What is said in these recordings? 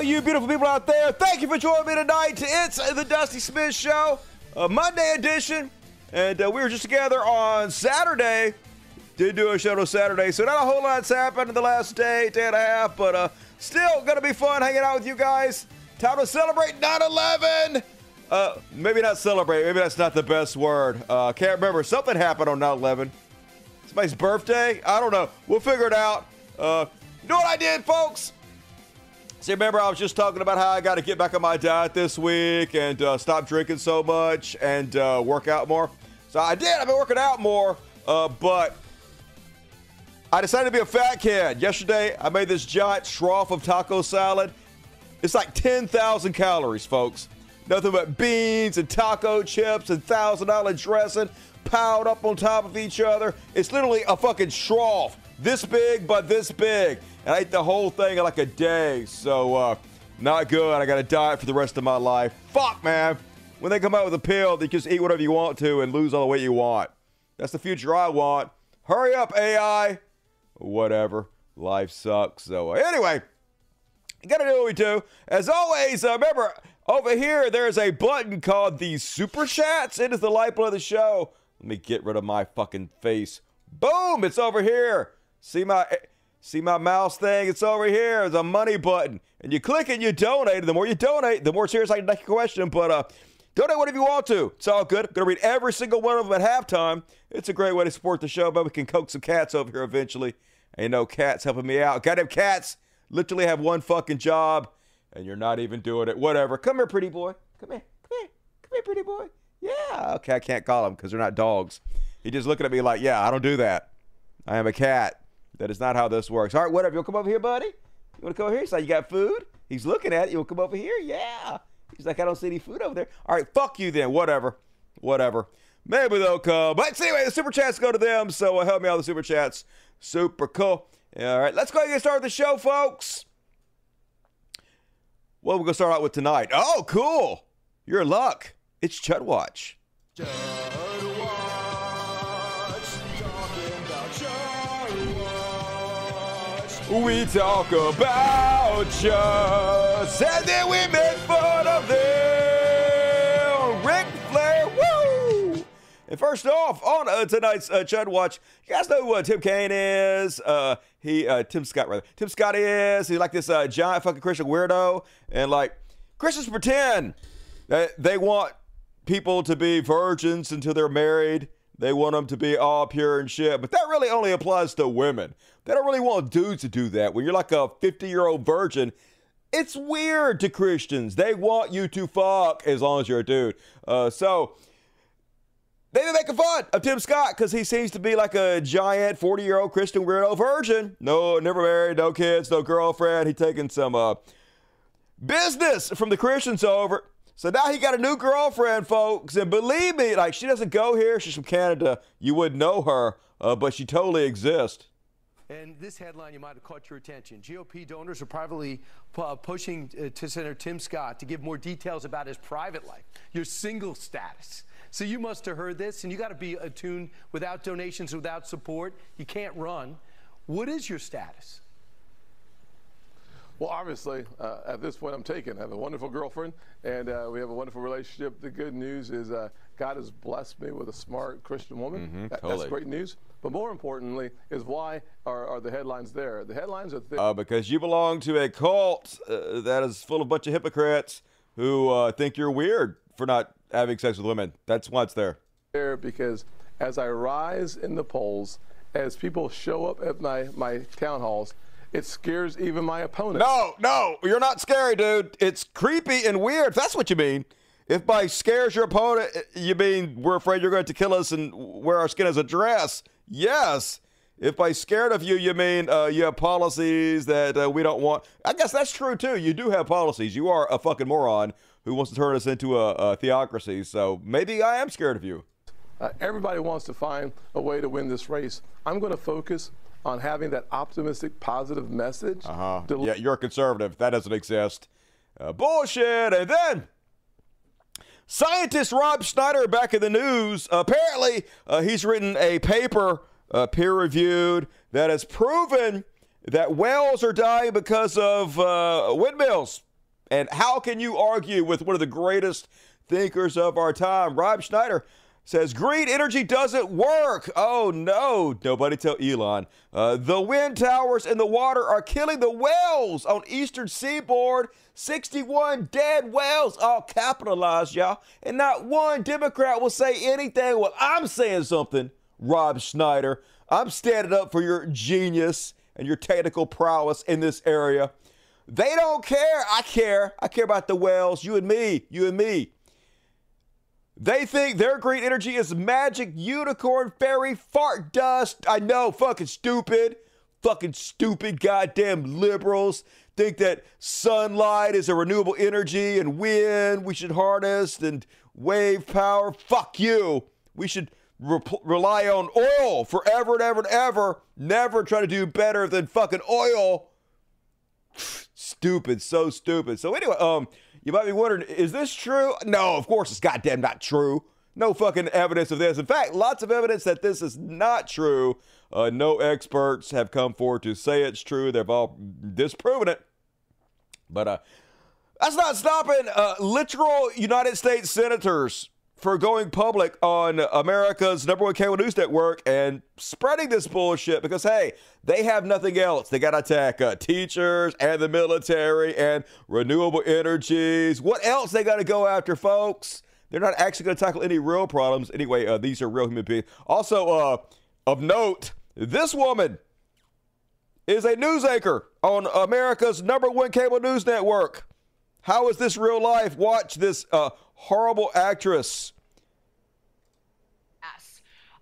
All you beautiful people out there, thank you for joining me tonight. It's the Dusty Smith Show, Monday edition. And uh, we were just together on Saturday. Did do a show on Saturday, so not a whole lot's happened in the last day, day and a half, but uh, still gonna be fun hanging out with you guys. Time to celebrate 9 11. Uh, maybe not celebrate, maybe that's not the best word. Uh, can't remember. Something happened on 9 11. Somebody's birthday? I don't know. We'll figure it out. Uh, you know what I did, folks? See, remember I was just talking about how I got to get back on my diet this week and uh, stop drinking so much and uh, work out more. So I did. I've been working out more, uh, but I decided to be a fat kid. Yesterday, I made this giant trough of taco salad. It's like 10,000 calories, folks. Nothing but beans and taco chips and thousand dollar dressing piled up on top of each other. It's literally a fucking trough this big, but this big. And I ate the whole thing in like a day. So, uh, not good. I got to diet for the rest of my life. Fuck, man. When they come out with a pill, they just eat whatever you want to and lose all the weight you want. That's the future I want. Hurry up, AI. Whatever. Life sucks. So, uh, anyway, got to do what we do. As always, uh, remember, over here, there's a button called the Super Chats. It is the lifeblood of the show. Let me get rid of my fucking face. Boom! It's over here. See my see my mouse thing? It's over here. There's a money button. And you click it, you donate. The more you donate, the more serious I can take a question. But uh, donate whatever you want to. It's all good. I'm going to read every single one of them at halftime. It's a great way to support the show, but we can coax some cats over here eventually. Ain't no cats helping me out. Goddamn cats literally have one fucking job, and you're not even doing it. Whatever. Come here, pretty boy. Come here. Come here. Come here, pretty boy. Yeah. Okay, I can't call them because they're not dogs. He just looking at me like, yeah, I don't do that. I am a cat. That is not how this works. All right, whatever. You'll come over here, buddy. You want to come over here? He's like, you got food? He's looking at it. You'll come over here? Yeah. He's like, I don't see any food over there. All right, fuck you then. Whatever. Whatever. Maybe they'll come. But anyway, the super chats go to them. So uh, help me out with the super chats. Super cool. All right, let's go ahead and get started the show, folks. What we're going to start out with tonight. Oh, cool. You're in luck. It's Chud Watch. Chud We talk about us, and then we make fun of them. Ric Flair, woo! And first off, on uh, tonight's uh, Chud Watch, you guys know who uh, Tim Kaine is? Uh, he, uh, Tim Scott, rather. Tim Scott is. He's like this uh, giant fucking Christian weirdo. And like, Christians pretend that they want people to be virgins until they're married. They want them to be all pure and shit, but that really only applies to women. They don't really want dudes to do that. When you're like a 50 year old virgin, it's weird to Christians. They want you to fuck as long as you're a dude. Uh, so they've been making fun of Tim Scott because he seems to be like a giant 40 year old Christian weirdo virgin. No, never married, no kids, no girlfriend. He taking some uh, business from the Christians over. So now he got a new girlfriend, folks, and believe me, like she doesn't go here. She's from Canada. You wouldn't know her, uh, but she totally exists. And this headline, you might have caught your attention. GOP donors are privately uh, pushing uh, to Senator Tim Scott to give more details about his private life, your single status. So you must have heard this, and you got to be attuned. Without donations, without support, you can't run. What is your status? Well, obviously, uh, at this point, I'm taken. I have a wonderful girlfriend, and uh, we have a wonderful relationship. The good news is uh, God has blessed me with a smart Christian woman. Mm-hmm, that, totally. That's great news. But more importantly, is why are, are the headlines there? The headlines are uh, because you belong to a cult uh, that is full of a bunch of hypocrites who uh, think you're weird for not having sex with women. That's why it's there. There because as I rise in the polls, as people show up at my, my town halls, it scares even my opponent. No, no, you're not scary, dude. It's creepy and weird. If that's what you mean. If by scares your opponent, you mean we're afraid you're going to kill us and wear our skin as a dress. Yes. If by scared of you, you mean uh, you have policies that uh, we don't want. I guess that's true too. You do have policies. You are a fucking moron who wants to turn us into a, a theocracy. So maybe I am scared of you. Uh, everybody wants to find a way to win this race. I'm going to focus on having that optimistic, positive message. Uh huh. yeah, you're a conservative. That doesn't exist. Uh, bullshit. And then scientist Rob Schneider back in the news. apparently, uh, he's written a paper, uh, peer reviewed, that has proven that whales are dying because of uh, windmills. And how can you argue with one of the greatest thinkers of our time, Rob Schneider? Says green energy doesn't work. Oh no, nobody tell Elon. Uh, the wind towers in the water are killing the whales on eastern seaboard. 61 dead whales, all capitalized, y'all. And not one Democrat will say anything. Well, I'm saying something, Rob Schneider. I'm standing up for your genius and your technical prowess in this area. They don't care. I care. I care about the whales. You and me. You and me. They think their green energy is magic unicorn fairy fart dust. I know, fucking stupid. Fucking stupid goddamn liberals think that sunlight is a renewable energy and wind we should harness and wave power. Fuck you. We should re- rely on oil forever and ever and ever. Never try to do better than fucking oil. stupid, so stupid. So anyway, um, you might be wondering, is this true? No, of course it's goddamn not true. No fucking evidence of this. In fact, lots of evidence that this is not true. Uh, no experts have come forward to say it's true. They've all disproven it. But uh, that's not stopping uh, literal United States senators for going public on America's number one cable news network and spreading this bullshit because, hey, they have nothing else. They got to attack uh, teachers and the military and renewable energies. What else they got to go after, folks? They're not actually going to tackle any real problems. Anyway, uh, these are real human beings. Also, uh, of note, this woman is a news anchor on America's number one cable news network. How is this real life? Watch this uh, horrible actress.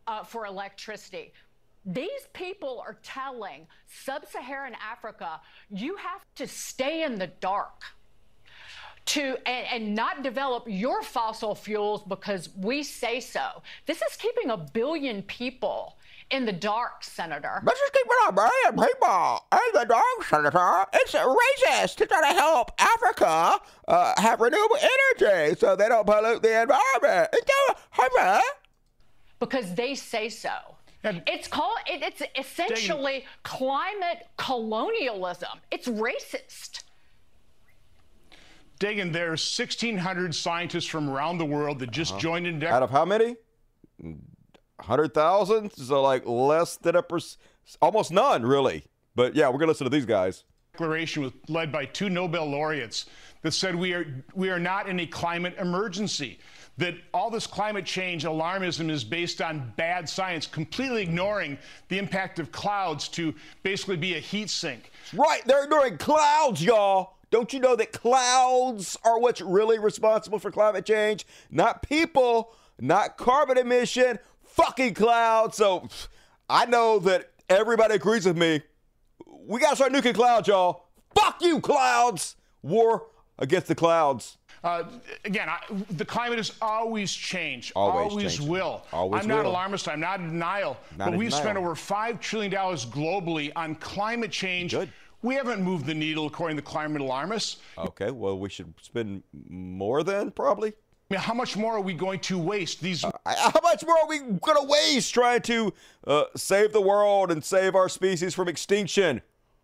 Uh, for electricity. These people are telling sub Saharan Africa, you have to stay in the dark to and, and, not develop your fossil fuels because we say so. This is keeping a billion people in the dark, Senator. This is keeping a billion people in the dark, Senator. It's racist to try to help Africa uh, have renewable energy so they don't pollute the environment. It's because they say so. And it's called it, it's essentially climate colonialism. It's racist. Dagen, there's 1,600 scientists from around the world that just uh-huh. joined in. Out of how many? 100,000? So, like, less than a percent, almost none, really. But yeah, we're going to listen to these guys. Declaration was led by two Nobel laureates that said we are, we are not in a climate emergency that all this climate change alarmism is based on bad science, completely ignoring the impact of clouds to basically be a heat sink. Right, they're ignoring clouds, y'all. Don't you know that clouds are what's really responsible for climate change? Not people, not carbon emission, fucking clouds. So I know that everybody agrees with me. We got to start nuking clouds, y'all. Fuck you, clouds. War against the clouds. Uh, again, I, the climate has always changed. Always, always will. Always I'm not will. alarmist. I'm not in denial. Not but we've denial. spent over $5 trillion globally on climate change. Good. We haven't moved the needle according to climate alarmists. Okay, well, we should spend more then, probably. I mean, how much more are we going to waste? These. Uh, how much more are we going to waste trying to uh, save the world and save our species from extinction?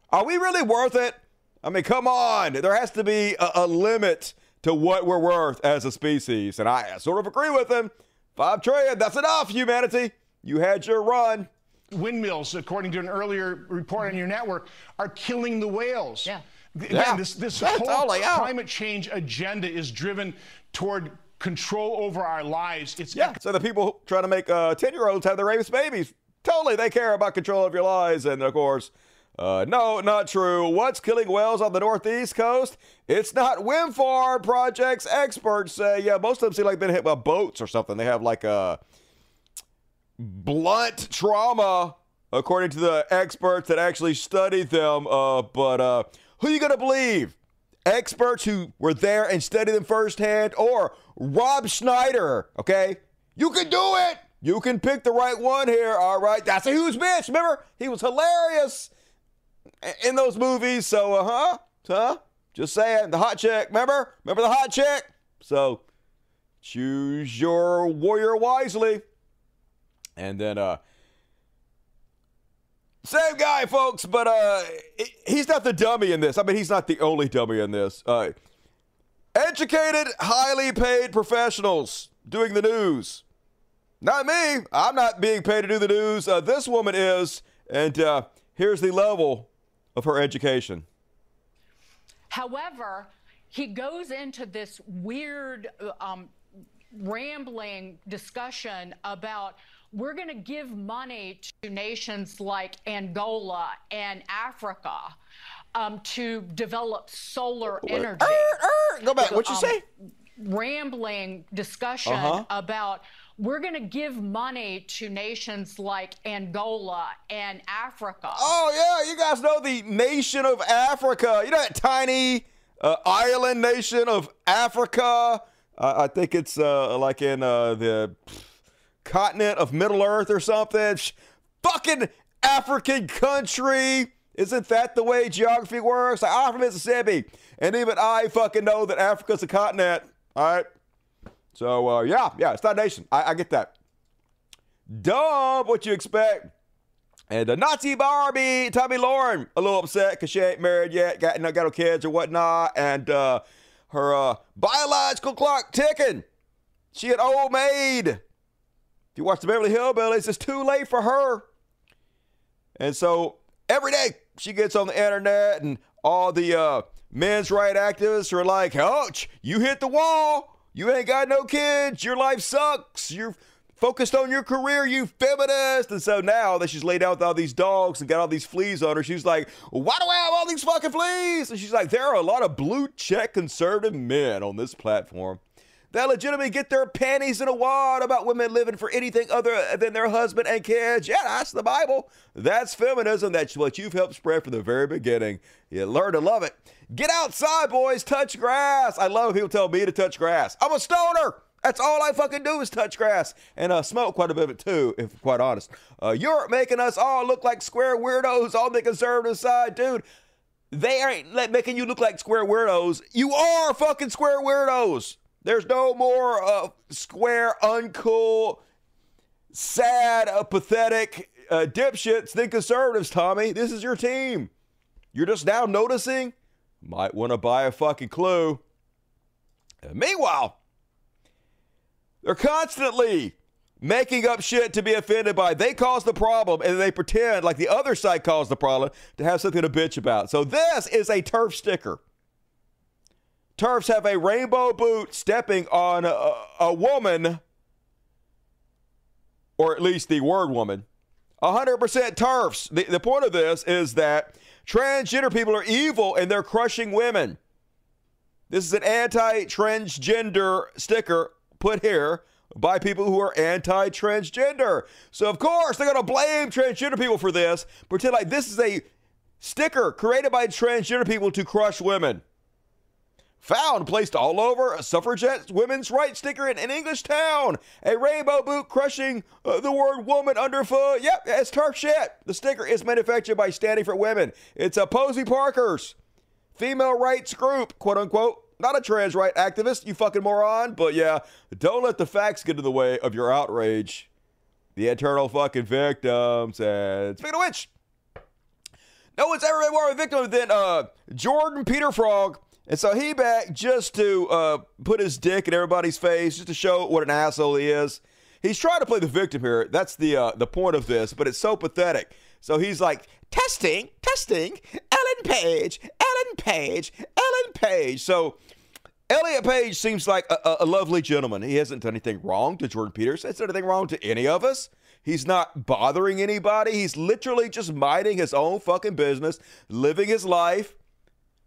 Are we really worth it? I mean, come on. There has to be a, a limit to what we're worth as a species. And I sort of agree with him. Five trillion, that's enough, humanity. You had your run. Windmills, according to an earlier report on your network, are killing the whales. Yeah. Again, yeah. this, this whole climate change agenda is driven toward control over our lives. It's yeah. So the people trying to make uh, ten-year-olds have their rapist babies, totally, they care about control of your lives, and of course, uh, no, not true. What's killing whales on the northeast coast? It's not wind farm projects. Experts say, yeah, most of them seem like they've been hit by boats or something. They have like a blunt trauma, according to the experts that actually studied them. Uh, but uh, who are you to believe? Experts who were there and studied them firsthand, or Rob Schneider? Okay, you can do it. You can pick the right one here. All right, that's a huge bitch. Remember, he was hilarious in those movies. So, uh huh, huh? Just saying, the hot chick. Remember? Remember the hot chick? So, choose your warrior wisely. And then, uh, Same guy, folks, but uh, he's not the dummy in this. I mean, he's not the only dummy in this. Uh, educated, highly paid professionals doing the news. Not me. I'm not being paid to do the news. Uh, this woman is, and uh, here's the level of her education. However, he goes into this weird, um, rambling discussion about we're going to give money to nations like Angola and Africa um, to develop solar energy. Er, er, go back. What you um, say? Rambling discussion uh-huh. about we're going to give money to nations like Angola and Africa. Oh, yeah. You guys know the nation of Africa. You know that tiny uh, island nation of Africa? Uh, I think it's uh, like in uh, the continent of Middle Earth or something. Fucking African country. Isn't that the way geography works? Like, I'm from Mississippi, and even I fucking know that Africa's a continent. All right. So uh, yeah, yeah, it's not a nation. I, I get that. Dumb, what you expect? And uh, Nazi Barbie, Tomi Lahren, a little upset because she ain't married yet, got, got no kids or whatnot, and uh, her uh, biological clock ticking. She an old maid. If you watch the Beverly Hillbillies, it's too late for her. And so every day she gets on the internet, and all the uh, men's right activists are like, "Ouch, you hit the wall." You ain't got no kids. Your life sucks. You're focused on your career, you feminist. And so now that she's laid out with all these dogs and got all these fleas on her, she's like, why do I have all these fucking fleas? And she's like, there are a lot of blue check conservative men on this platform that legitimately get their panties in a wad about women living for anything other than their husband and kids. Yeah, that's the Bible. That's feminism. That's what you've helped spread from the very beginning. You learn to love it. Get outside, boys. Touch grass. I love people tell me to touch grass. I'm a stoner. That's all I fucking do is touch grass and uh, smoke quite a bit of it too, if I'm quite honest. Uh, you're making us all look like square weirdos on the conservative side, dude. They ain't making you look like square weirdos. You are fucking square weirdos. There's no more uh, square, uncool, sad, uh, pathetic uh, dipshits than conservatives, Tomi. This is your team. You're just now noticing might want to buy a fucking clue. And meanwhile, they're constantly making up shit to be offended by. They cause the problem and they pretend like the other side caused the problem to have something to bitch about. So this is a turf sticker. Turfs have a rainbow boot stepping on a, a woman, or at least the word woman. 100% turfs. The, the point of this is that Transgender people are evil and they're crushing women. This is an anti transgender sticker put here by people who are anti transgender. So, of course, they're going to blame transgender people for this, pretend like this is a sticker created by transgender people to crush women found placed all over a suffragette women's rights sticker in an English town. A rainbow boot crushing uh, the word woman underfoot. Yep, it's turf shit. The sticker is manufactured by Standing for Women. It's a Posie Parker's female rights group, quote unquote. Not a trans right activist, you fucking moron. But yeah, don't let the facts get in the way of your outrage. The eternal fucking victims. And speaking of which, no one's ever been more a victim than uh, Jordan Peter Frog and so he back just to uh, put his dick in everybody's face, just to show what an asshole he is. He's trying to play the victim here. That's the uh, the point of this, but it's so pathetic. So he's like, testing, testing, Ellen Page, Ellen Page, Ellen Page. So Elliot Page seems like a, a, lovely gentleman. He hasn't done anything wrong to Jordan Peterson. Done anything wrong to any of us. He's not bothering anybody. He's literally just minding his own fucking business, living his life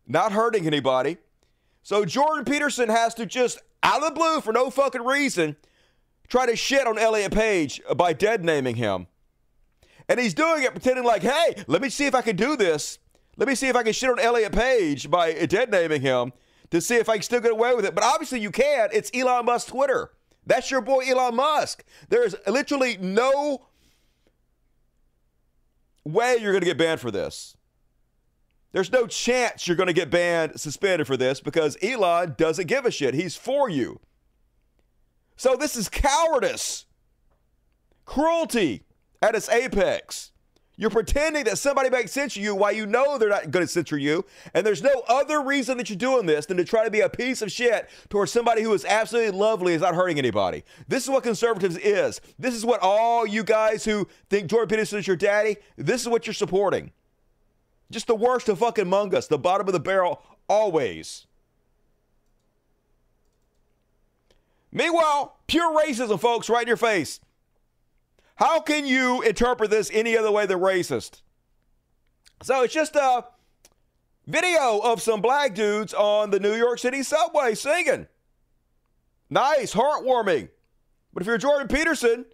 not hurting anybody. So Jordan Peterson has to just, out of the blue, for no fucking reason, try to shit on Elliot Page by dead naming him. And he's doing it pretending like, hey, let me see if I can do this. Let me see if I can shit on Elliot Page by dead naming him to see if I can still get away with it. But obviously you can't. It's Elon Musk Twitter. That's your boy Elon Musk. There's literally no way you're going to get banned for this. There's no chance you're going to get banned, suspended for this because Elon doesn't give a shit. He's for you. So this is cowardice, cruelty at its apex. You're pretending that somebody might censor you while you know they're not going to censor you. And there's no other reason that you're doing this than to try to be a piece of shit towards somebody who is absolutely lovely is not hurting anybody. This is what conservatives is. This is what all you guys who think Jordan Peterson is your daddy, this is what you're supporting. Just the worst of fucking among us, the bottom of the barrel, always. Meanwhile, pure racism, folks, right in your face. How can you interpret this any other way than racist? So it's just a video of some black dudes on the New York City subway singing. Nice, heartwarming. But if you're Jordan Peterson,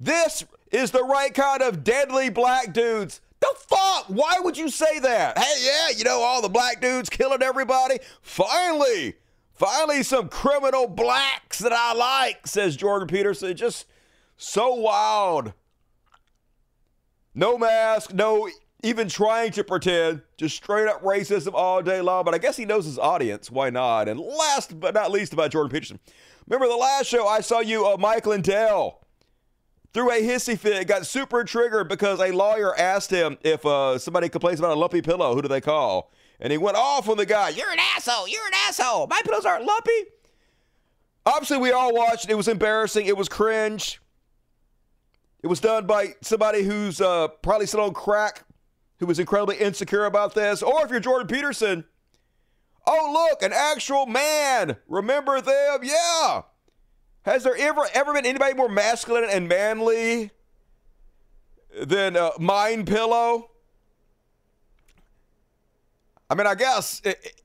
this is the right kind of deadly black dudes. The fuck? Why would you say that? Hey, yeah, you know, all the black dudes killing everybody. Finally, finally, some criminal blacks that I like, says Jordan Peterson. Just so wild. No mask, no even trying to pretend, just straight up racism all day long. But I guess he knows his audience. Why not? And last but not least about Jordan Peterson. Remember the last show I saw you, uh, Mike Lindell, threw a hissy fit, got super triggered because a lawyer asked him if uh, somebody complains about a lumpy pillow, who do they call? And he went off on the guy. You're an asshole. You're an asshole. My pillows aren't lumpy. Obviously, we all watched. It was embarrassing. It was cringe. It was done by somebody who's uh, probably still on crack, who was incredibly insecure about this. Or if you're Jordan Peterson, oh, look, an actual man. Remember them? Yeah. Has there ever ever been anybody more masculine and manly than uh, Mind Pillow? I mean, I guess it,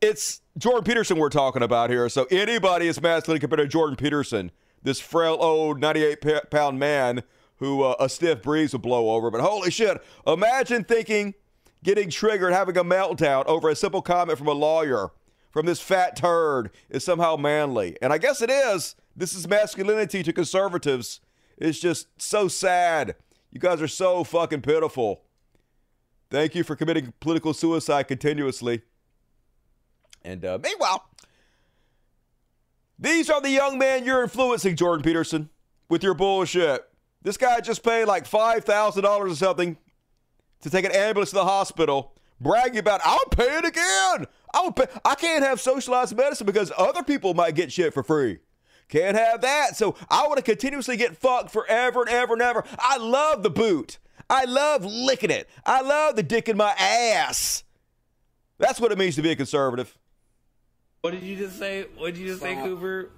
it's Jordan Peterson we're talking about here. So anybody is masculine compared to Jordan Peterson this frail old 98 pound man who uh, a stiff breeze would blow over. But holy shit, imagine thinking, getting triggered, having a meltdown over a simple comment from a lawyer, from this fat turd, is somehow manly. And I guess it is. This is masculinity to conservatives. It's just so sad. You guys are so fucking pitiful. Thank you for committing political suicide continuously. And uh, meanwhile, these are the young men you're influencing, Jordan Peterson, with your bullshit. This guy just paid like $5,000 or something to take an ambulance to the hospital, bragging about, I'll pay it again. I will pay. I can't have socialized medicine because other people might get shit for free. Can't have that. So I want to continuously get fucked forever and ever and ever. I love the boot. I love licking it. I love the dick in my ass. That's what it means to be a conservative. What did you just say? What did you just say, Cooper?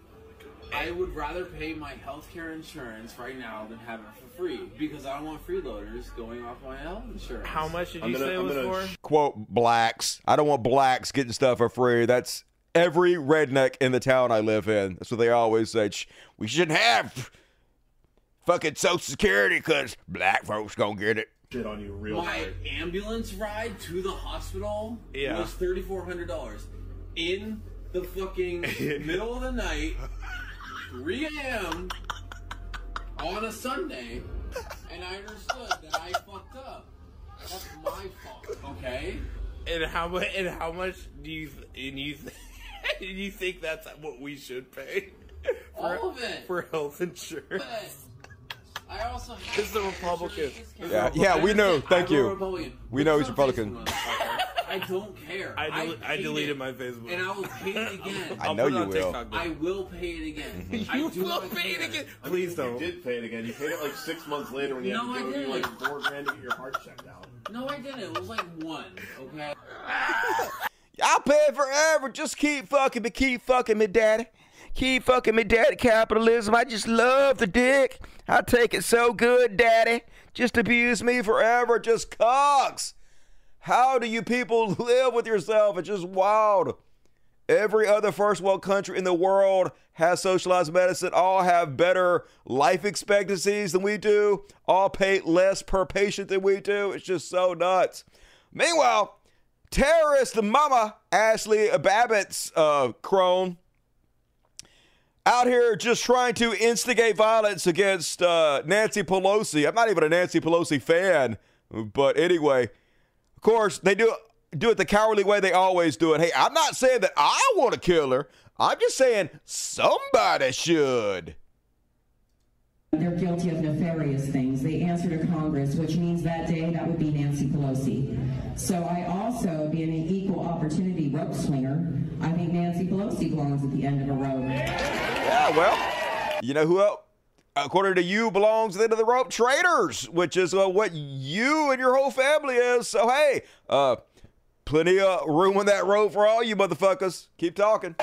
I would rather pay my healthcare insurance right now than have it for free because I don't want freeloaders going off my health insurance. How much did I'm you gonna- say it I'm was for? quote blacks. I don't want blacks getting stuff for free. That's every redneck in the town I live in. That's what they always say. We shouldn't have fucking Social Security because black folks gonna get it. Shit on you real My hard. ambulance ride to the hospital Yeah. was thirty four hundred dollars in the fucking middle of the night, three a.m. on a Sunday, and I understood that I fucked up. That's my fault. Okay. And how much? And how much do you? And you? and you think that's what we should pay? For, All of it. for health insurance. But I also have This is a Republican. Yeah, yeah, we know. Thank I'm a you. Republican. We know he's It's Republican. On Facebook, motherfucker. I don't care. I, del- I paid deleted it, my Facebook. and I will pay it again. I I'll know put it you on will. TikTok. I will pay it again. I you do will not pay it care. again. Please You don't. did pay it again. You paid it like six months later when you No, had to go do like four grand to get your heart checked out. No, I didn't. It was like one. Okay. I'll pay it forever. Just keep fucking me. Keep fucking me, daddy. Keep fucking me, daddy. Capitalism. I just love the dick. I take it so good, daddy. Just abuse me forever. Just cocks. How do you people live with yourself? It's just wild. Every other first world country in the world has socialized medicine. All have better life expectancies than we do. All pay less per patient than we do. It's just so nuts. Meanwhile, terrorist mama Ashley Babbitt's uh, crone out here just trying to instigate violence against uh, Nancy Pelosi. I'm not even a Nancy Pelosi fan, but anyway, course they do do it the cowardly way they always do it. Hey, I'm not saying that I want to kill her. I'm just saying somebody should. They're guilty of nefarious things. They answer to Congress, which means that day that would be Nancy Pelosi. So I also, being an equal opportunity rope swinger, I think Nancy Pelosi belongs at the end of a rope. Yeah, well, you know who else? According to you, belongs at the end of the rope? Traitors, which is uh, what you and your whole family is. So, hey, uh, plenty of room on that rope for all you motherfuckers. Keep talking.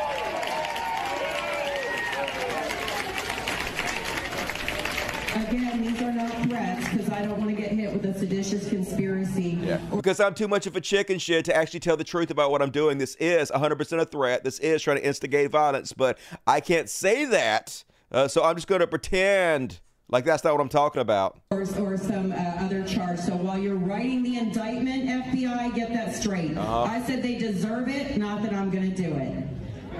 Again, these are not threats because I don't want to get hit with a seditious conspiracy. Yeah. Because I'm too much of a chicken shit to actually tell the truth about what I'm doing. This is 100% a threat. This is trying to instigate violence, but I can't say that. Uh, so I'm just going to pretend like that's not what I'm talking about. Or, or some uh, other charge. So while you're writing the indictment, FBI, get that straight. Uh-huh. I said they deserve it, not that I'm going to do it.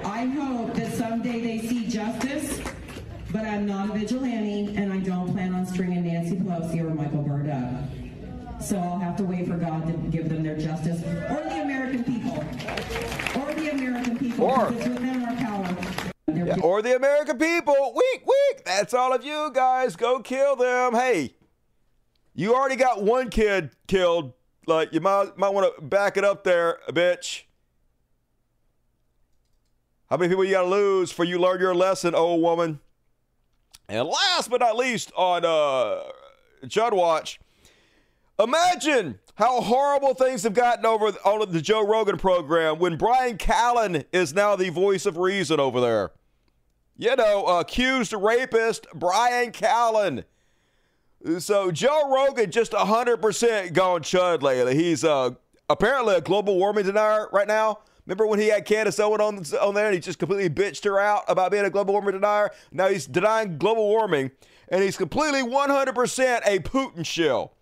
I hope that someday they see justice, but I'm not a vigilante, and I don't plan on stringing Nancy Pelosi or Michael Byrd up. So I'll have to wait for God to give them their justice, or the American people, or the American people, Or- because it's within our power. They're Yeah, or the American people. Weak, weak. That's all of you guys. Go kill them. Hey, you already got one kid killed. Like you might might want to back it up there, bitch. How many people you got to lose for you learn your lesson, old woman? And last but not least, on uh, Chud Watch, imagine how horrible things have gotten over on the Joe Rogan program when Brian Callen is now the voice of reason over there. You know, accused rapist Brian Callen. So Joe Rogan just 100% gone chud lately. He's uh, apparently a global warming denier right now. Remember when he had Candace Owen on, on there and he just completely bitched her out about being a global warming denier? Now he's denying global warming and he's completely 100% a Putin shill.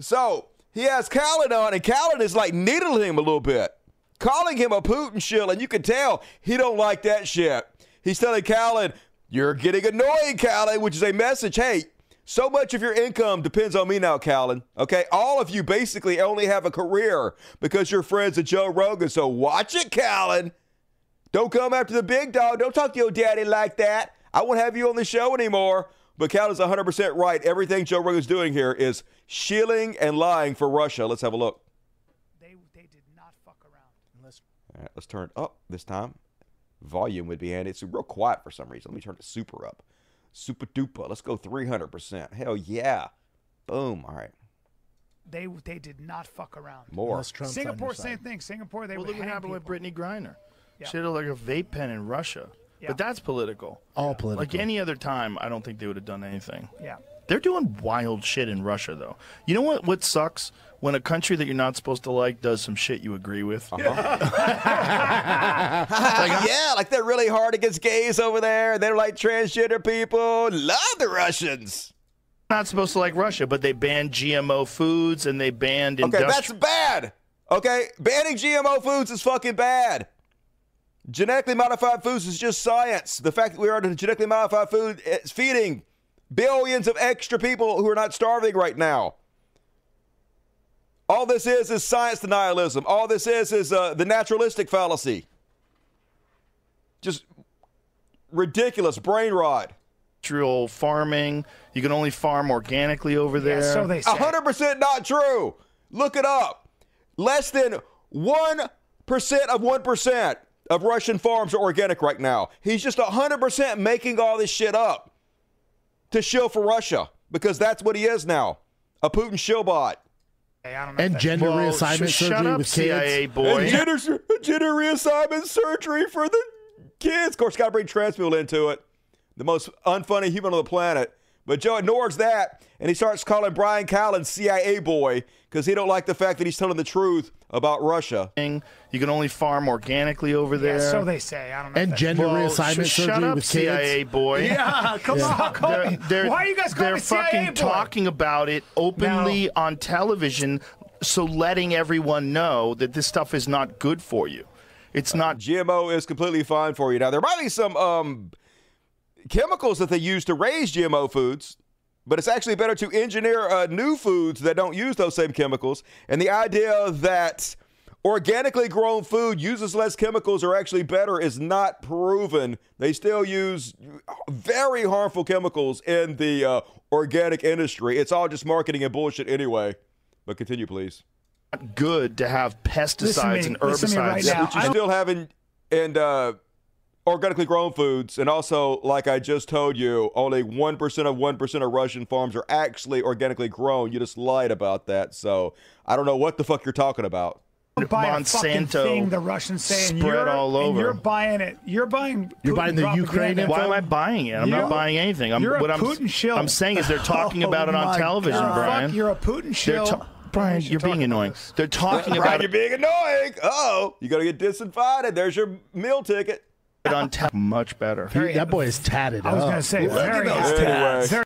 So he has Callen on, and Callen is like needling him a little bit, calling him a Putin shill, and you can tell he don't like that shit. He's telling Callen, "You're getting annoying, Callen," which is a message. Hey, so much of your income depends on me now, Callen. Okay, all of you basically only have a career because you're friends with Joe Rogan. So watch it, Callen. Don't come after the big dog. Don't talk to your daddy like that. I won't have you on the show anymore. But Cal is 100% right. Everything Joe Rogan is doing here is shilling and lying for Russia. Let's have a look. They they did not fuck around. Unless All right, let's turn it up this time. Volume would be handy. It's real quiet for some reason. Let me turn it super up. Super duper. Let's go 300%. Hell yeah. Boom. All right. they they did not fuck around. More. Unless Trump's on your Singapore, same thing. Singapore, they Well, would look what hang happened with people. Brittney Griner. Yeah. She had like a vape pen in Russia. Yeah. But that's political. All political. Like any other time, I don't think they would have done anything. Yeah. They're doing wild shit in Russia, though. You know what? What sucks when a country that you're not supposed to like does some shit you agree with. Uh-huh. yeah, like they're really hard against gays over there. They're like transgender people. Love the Russians. Not supposed to like Russia, but they banned GMO foods and they banned Okay, industri- that's bad. Okay, banning GMO foods is fucking bad. Genetically modified foods is just science. The fact that we are on genetically modified food is feeding billions of extra people who are not starving right now. All this is is science denialism. All this is is uh, the naturalistic fallacy. Just ridiculous brain rot. industrial farming. You can only farm organically over there. Yeah, so they say. 100% not true. Look it up. Less than 1% of 1% of Russian farms are organic right now. He's just 100% making all this shit up to shill for Russia because that's what he is now a Putin shillbot. Hey, I don't know. if And that's- gender Well, reassignment sh- shut surgery up, with CIA kids. boy. And gender, gender reassignment surgery for the kids. Of course, got to bring trans people into it. The most unfunny human on the planet. But Joe ignores that, and he starts calling Brian Callen CIA boy because he don't like the fact that he's telling the truth about Russia. You can only farm organically over there. Yeah, so they say. I don't know. And gender Well, reassignment sh- surgery shut up, with CIA kids. boy. Yeah, come on, call They're, me. they're- Why are you guys calling They're me CIA fucking boy? talking about it openly on television, so letting everyone know that this stuff is not good for you. It's not. GMO is completely fine for you. Now, there might be some um, chemicals that they use to raise GMO foods, but it's actually better to engineer uh, new foods that don't use those same chemicals. And the idea that organically grown food uses less chemicals or actually better is not proven. They still use very harmful chemicals in the uh, organic industry. It's all just marketing and bullshit anyway. But continue, please. Good to have pesticides and to me herbicides. right now. But you're still having and uh, organically grown foods, and also, like I just told you, only one percent of one percent of Russian farms are actually organically grown. You just lied about that, so I don't know what the fuck you're talking about. buy a fucking Monsanto thing the Russians say, and spread you're, all and over. you're buying it. You're buying. You're buying the propaganda. Ukraine Why am I buying it? I'm You're- not buying anything. I'm, you're what I'm, Putin shill. I'm saying is they're talking oh about it Oh on television, God. Brian. Fuck, you're a Putin They're shill. ta- Brian, you're being annoying. They're talking Brian, about you're it being annoying. Oh, you gotta get disinvited. There's your meal ticket. On te- much better. He- that boy is tatted I was up. gonna say Look at very those happy. tats. Very-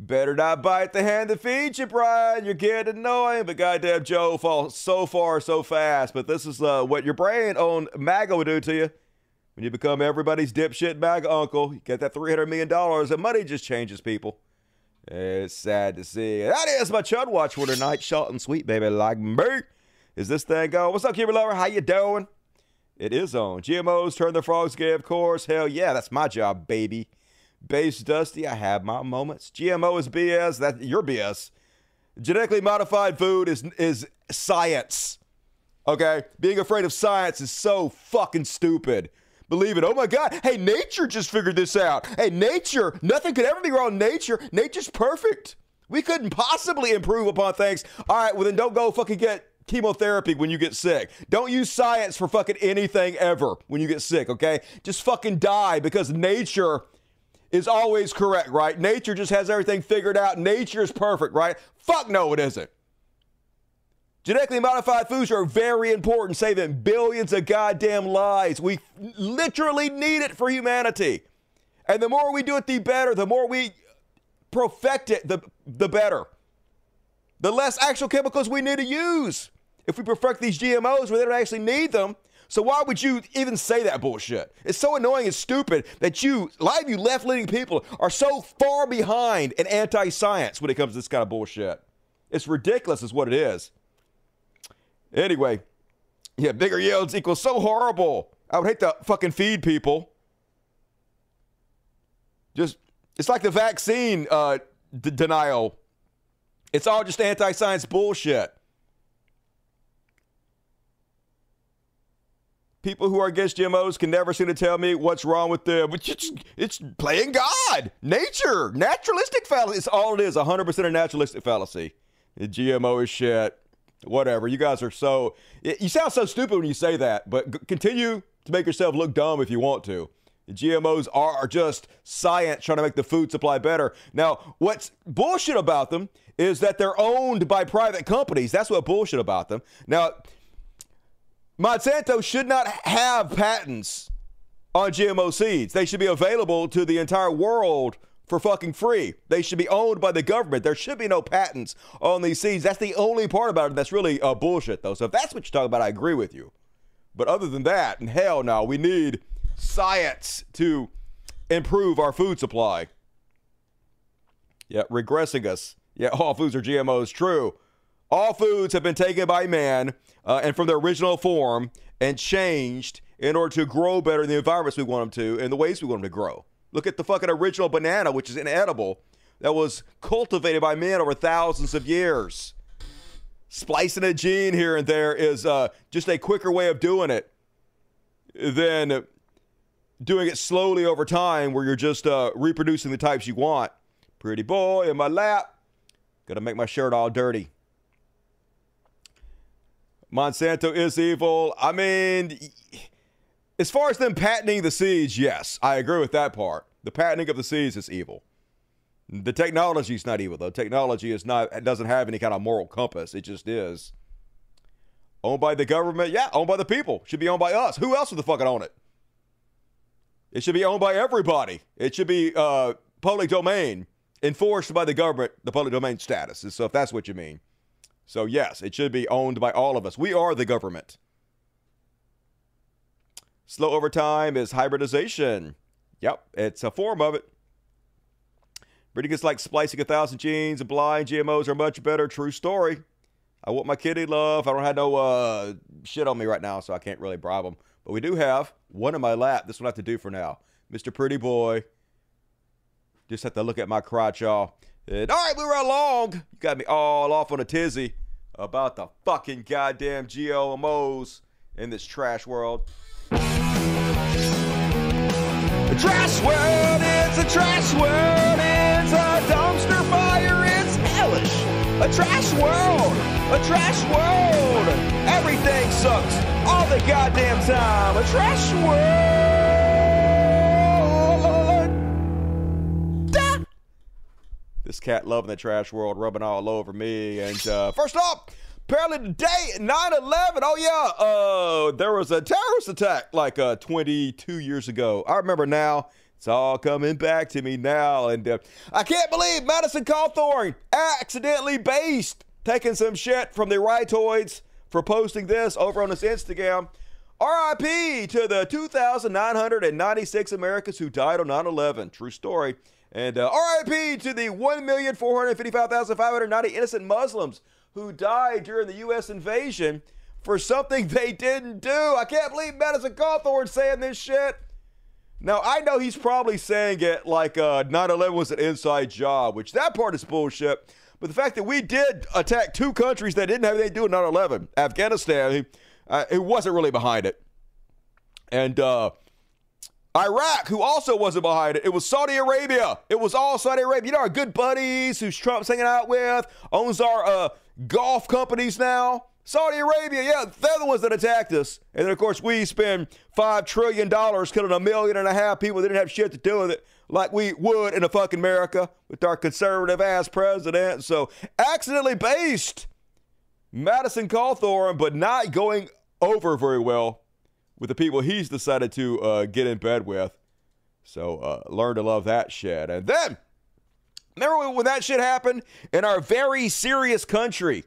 Better not bite the hand that feeds you, Brian. You're getting annoying, but goddamn Joe falls so far so fast. But this is uh, what your brain on MAGA will do to you. When you become everybody's dipshit MAGA uncle, you get that $300 million, and money just changes people. It's sad to see. That is my Chud Watch for tonight. Short and sweet, baby, like me. Is this thing going? What's up, Cuba Lover? How you doing? It is on. GMOs turn the frogs gay, of course. Hell yeah, that's my job, baby. Base Dusty, I have my moments. GMO is BS. That your BS. Genetically modified food is is science. Okay? Being afraid of science is so fucking stupid. Believe it. Oh my God. Hey, nature just figured this out. Hey, nature, nothing could ever be wrong. Nature, nature's perfect. We couldn't possibly improve upon things. All right, well then don't go fucking get chemotherapy when you get sick. Don't use science for fucking anything ever when you get sick, okay? Just fucking die because nature is always correct, right? Nature just has everything figured out. Nature is perfect, right? Fuck no, it isn't. Genetically modified foods are very important, saving billions of goddamn lives. We literally need it for humanity. And the more we do it, the better. The more we perfect it, the, the better. The less actual chemicals we need to use. If we perfect these GMOs where they don't actually need them, so why would you even say that bullshit? It's so annoying and stupid that you, a lot of you left-leaning people, are so far behind in anti-science when it comes to this kind of bullshit. It's ridiculous, is what it is. Anyway, yeah, bigger yields equals so horrible. I would hate to fucking feed people. Just, it's like the vaccine uh, d- denial. It's all just anti-science bullshit. People who are against GMOs can never seem to tell me what's wrong with them. It's, it's playing God, nature, naturalistic fallacy. It's all it is, 100% a naturalistic fallacy. The GMO is shit. Whatever. You guys are so. You sound so stupid when you say that, but continue to make yourself look dumb if you want to. GMOs are, are just science trying to make the food supply better. Now, what's bullshit about them is that they're owned by private companies. That's what bullshit about them. Now, Monsanto should not have patents on GMO seeds. They should be available to the entire world for fucking free. They should be owned by the government. There should be no patents on these seeds. That's the only part about it that's really uh, bullshit, though. So if that's what you're talking about, I agree with you. But other than that, and hell no, we need science to improve our food supply. Yeah, regressing us. Yeah, all foods are GMOs. True. All foods have been taken by man uh, and from their original form and changed in order to grow better in the environments we want them to and the ways we want them to grow. Look at the fucking original banana, which is inedible, that was cultivated by men over thousands of years. Splicing a gene here and there is uh, just a quicker way of doing it than doing it slowly over time, where you're just uh, reproducing the types you want. Pretty boy in my lap. Gonna make my shirt all dirty. Monsanto is evil. I mean, as far as them patenting the seeds, yes, I agree with that part. The patenting of the seeds is evil. The technology is not evil, though. Technology is not doesn't have any kind of moral compass. It just is. Owned by the government, yeah, owned by the people. Should be owned by us. Who else would the fucking own it? It should be owned by everybody. It should be uh, public domain, enforced by the government, the public domain status. So if that's what you mean. So yes, it should be owned by all of us. We are the government. Slow over time is hybridization. Yep, it's a form of it. Breeding is like splicing a thousand genes and blind. GMOs are much better. True story. I want my kitty love. I don't have no uh, shit on me right now, so I can't really bribe them. But we do have one in my lap. This one I have to do for now. Mr. Pretty Boy. Just have to look at my crotch, y'all. And, all right, we were along. You got me all off on a tizzy about the fucking goddamn GLMOs in this trash world. The trash world, it's a trash world, it's a dumpster fire, it's hellish. A trash world, a trash world. Everything sucks all the goddamn time. A trash world. This cat loving the trash world, rubbing all over me. And uh, first off, apparently today, 9 11. Oh, yeah, uh, there was a terrorist attack like uh, 22 years ago. I remember now. It's all coming back to me now. And uh, I can't believe Madison Cawthorn accidentally based taking some shit from the rightoids for posting this over on his Instagram. RIP to the 2,996 Americans who died on 9 11. True story. And uh, RIP to the 1,455,590 innocent Muslims who died during the U.S. invasion for something they didn't do. I can't believe Madison Cawthorn saying this shit. Now, I know he's probably saying it like uh, 9 11 was an inside job, which that part is bullshit. But the fact that we did attack two countries that didn't have anything to do with 9 11, Afghanistan, he, uh, he wasn't really behind it. And uh, Iraq, who also wasn't behind it, it was Saudi Arabia. It was all Saudi Arabia. You know, our good buddies who's Trump's hanging out with, owns our uh, golf companies now. Saudi Arabia, yeah, they're the ones that attacked us. And then, of course, we spend $5 trillion killing a million and a half people that didn't have shit to do with it, like we would in a fucking America with our conservative ass president. So, accidentally based Madison Cawthorn, but not going over very well with the people he's decided to uh, get in bed with. So, uh, learn to love that shit. And then, remember when that shit happened in our very serious country?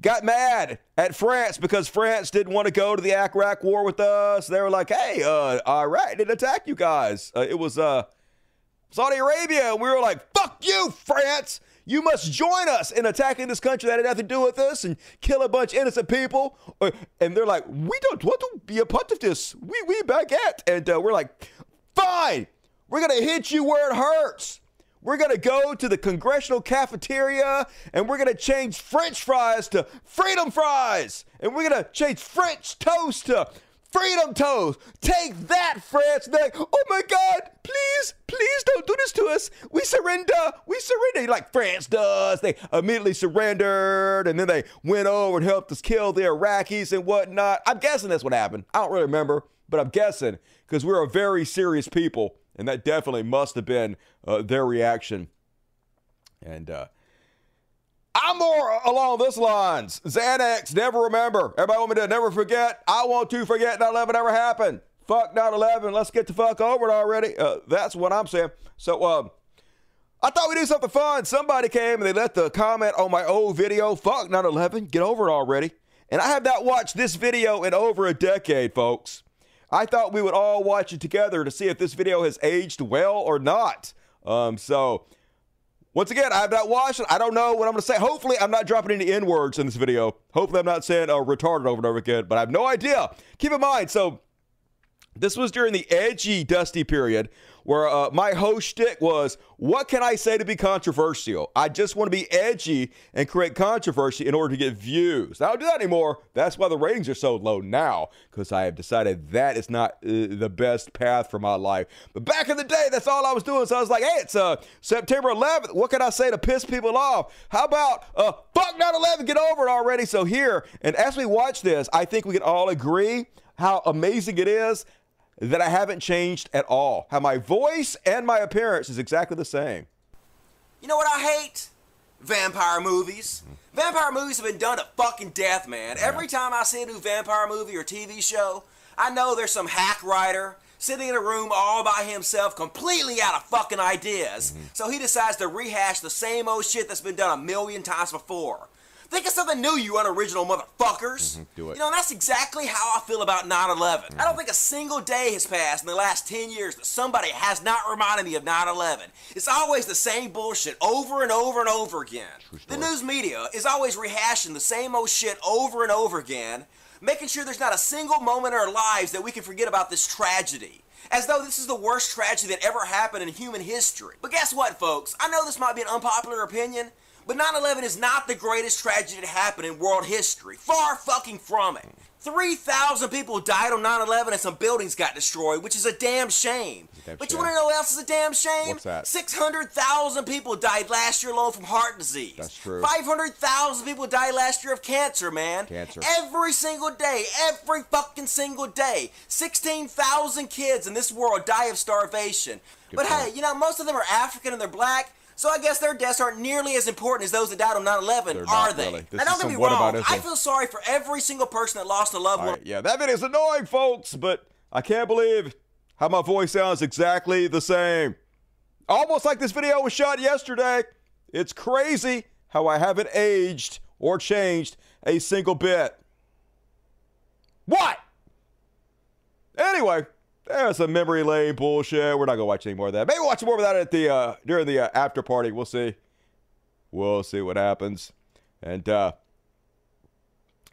got mad at France because France didn't want to go to the Iraq war with us. They were like, "Hey, uh, Iraq didn't attack you guys. Uh, it was uh, Saudi Arabia." And we were like, "Fuck you, France! You must join us in attacking this country that had nothing to do with us and kill a bunch of innocent people." Uh, and they're like, "We don't want to be a part of this. We we baguette." And uh, we're like, "Fine, we're gonna hit you where it hurts." We're going to go to the congressional cafeteria and we're going to change French fries to freedom fries. And we're going to change French toast to freedom toes. Take that, France. They, oh my God, please, please don't do this to us. We surrender. We surrender. Like France does. They immediately surrendered and then they went over and helped us kill the Iraqis and whatnot. I'm guessing that's what happened. I don't really remember, but I'm guessing because we're a very serious people and that definitely must have been uh, their reaction. And uh, I'm more along this lines. Xanax, never remember. Everybody want me to never forget? I want to forget 9 11 ever happened. Fuck 9 11. Let's get the fuck over it already. Uh, that's what I'm saying. So, um, I thought we'd do something fun. Somebody came and they left a comment on my old video. Fuck 9 11. Get over it already. And I have not watched this video in over a decade, folks. I thought we would all watch it together to see if this video has aged well or not. Um, so, once again, I have not watched it. I don't know what I'm going to say. Hopefully, I'm not dropping any N words in this video. Hopefully, I'm not saying uh, retarded over and over again, but I have no idea. Keep in mind, so this was during the edgy, dusty period where uh, my host shtick was, what can I say to be controversial? I just want to be edgy and create controversy in order to get views. I don't do that anymore. That's why the ratings are so low now, because I have decided that is not uh, the best path for my life. But back in the day, that's all I was doing. So I was like, hey, it's uh, September 11th. What can I say to piss people off? How about uh, fuck 9 11, get over it already? So here, and as we watch this, I think we can all agree how amazing it is that I haven't changed at all. How my voice and my appearance is exactly the same. You know what I hate? Vampire movies. Vampire movies have been done to fucking death, man. Every time I see a new vampire movie or TV show, I know there's some hack writer sitting in a room all by himself, completely out of fucking ideas. Mm-hmm. So he decides to rehash the same old shit that's been done a million times before. Think of something new, you unoriginal motherfuckers. Mm-hmm, do it. You know, that's exactly how I feel about 9 11. I don't mm-hmm. think a single day has passed in the last 10 years that somebody has not reminded me of 9 11. It's always the same bullshit over and over and over again. The news media is always rehashing the same old shit over and over again, making sure there's not a single moment in our lives that we can forget about this tragedy. As though this is the worst tragedy that ever happened in human history. But guess what, folks? I know this might be an unpopular opinion, but 9 11 is not the greatest tragedy to happen in world history. Far fucking from it. 3,000 people died on 9 11 and some buildings got destroyed, which is a damn shame. damn but you shame. want to know what else is a damn shame? What's that? 600,000 people died last year alone from heart disease. That's true. 500,000 people died last year of cancer, man. Cancer. Every single day, every fucking single day. 16,000 kids in this world die of starvation. but hey, you know, most of them are African and they're black. So I guess their deaths aren't nearly as important as those that died on 9/11, They're are they? really. Now don't get me wrong. I feel sorry for every single person that lost a loved one. right, yeah, that video's annoying, folks, but I can't believe how my voice sounds exactly the same. Almost like this video was shot yesterday. It's crazy how I haven't aged or changed a single bit. What? Anyway, there's some memory lane bullshit. We're not gonna watch any more of that. Maybe watch more of that at the uh, during the uh, after party. We'll see. We'll see what happens. And uh,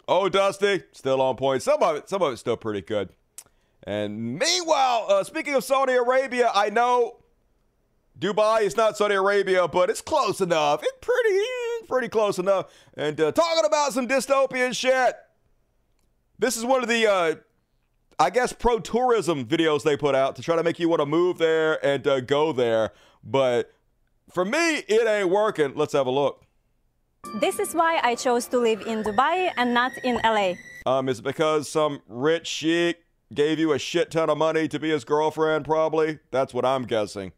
Oh, Dusty, still on point. Some of it, some of it's still pretty good. And meanwhile, uh, speaking of Saudi Arabia, I know Dubai is not Saudi Arabia, but it's close enough. It's pretty, pretty close enough. And uh, talking about some dystopian shit. This is one of the, uh, I guess, pro tourism videos they put out to try to make you want to move there and uh, go there. But for me, it ain't working. Let's have a look. This is why I chose to live in Dubai and not in LA. Um, is it because some rich sheik gave you a shit ton of money to be his girlfriend? Probably. That's what I'm guessing.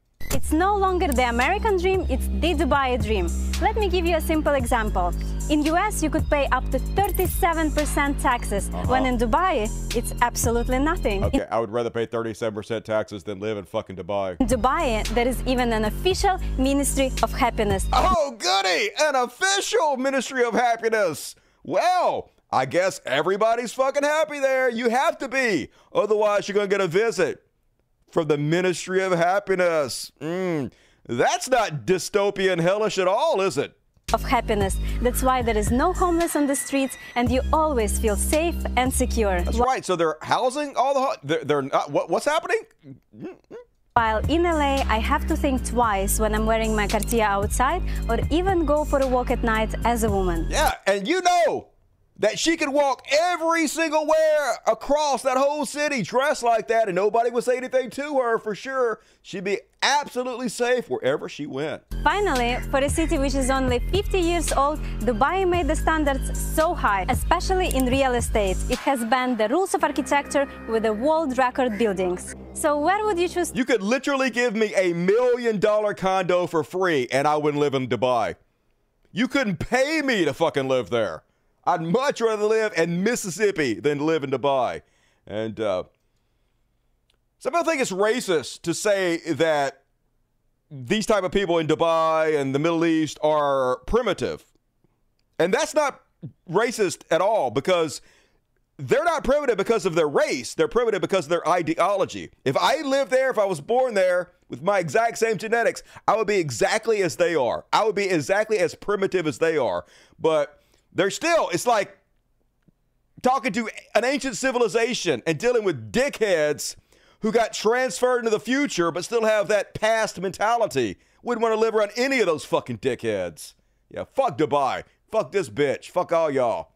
It's no longer the American dream, it's the Dubai dream. Let me give you a simple example. In US, you could pay up to 37% taxes, uh-huh. when in Dubai, it's absolutely nothing. Okay, I would rather pay 37% taxes than live in fucking Dubai. In Dubai, there is even an official Ministry of Happiness. Oh, goody! An official Ministry of Happiness. Well, I guess everybody's fucking happy there. You have to be. Otherwise, you're going to get a visit from the Ministry of Happiness. Mm, that's not dystopian hellish at all, is it? Of happiness. That's why there is no homeless on the streets and you always feel safe and secure. That's right. So they're housing all the. ho- They're, they're not. What, what's happening? While in LA, I have to think twice when I'm wearing my Cartier outside or even go for a walk at night as a woman. Yeah, and you know that she could walk every single where across that whole city dressed like that and nobody would say anything to her for sure. She'd be absolutely safe wherever she went. Finally, for a city which is only 50 years old, Dubai made the standards so high, especially in real estate. It has banned the rules of architecture with the world record buildings. So where would you choose You could literally give me a million dollar condo for free and I wouldn't live in Dubai. You couldn't pay me to fucking live there. I'd much rather live in Mississippi than live in Dubai. And uh, some people think it's racist to say that these type of people in Dubai and the Middle East are primitive. And that's not racist at all because they're not primitive because of their race. They're primitive because of their ideology. If I lived there, if I was born there with my exact same genetics, I would be exactly as they are. I would be exactly as primitive as they are. But they're still, it's like talking to an ancient civilization and dealing with dickheads who got transferred into the future but still have that past mentality. Wouldn't want to live around any of those fucking dickheads. Yeah, fuck Dubai. Fuck this bitch. Fuck all y'all.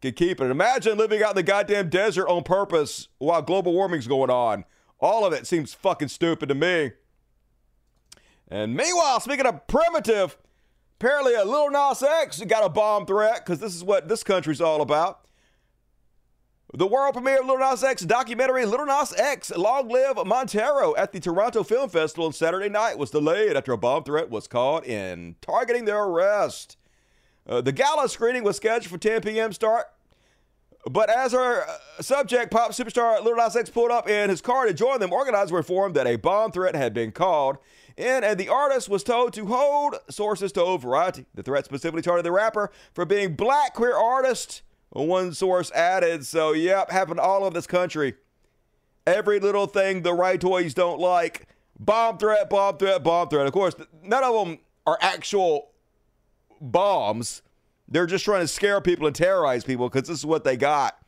Could keep it. Imagine living out in the goddamn desert on purpose while global warming's going on. All of it seems fucking stupid to me. And meanwhile, speaking of primitive, apparently a Lil Nas X got a bomb threat because this is what this country's all about. The world premiere of Lil Nas X documentary Lil Nas X Long Live Montero at the Toronto Film Festival on Saturday night was delayed after a bomb threat was caught in targeting their arrest. Uh, the gala screening was scheduled for 10 p.m. start, But as our uh, subject, pop superstar Lil Nas X pulled up in his car to join them, organizers were informed that a bomb threat had been called and the artist was told to hold. Sources told Variety the threat specifically targeted the rapper for being black queer artist. One source added, "So yep, happened all over this country. Every little thing the rightoids don't like. Bomb threat, bomb threat, bomb threat. Of course, none of them are actual bombs." They're just trying to scare people and terrorize people because this is what they got.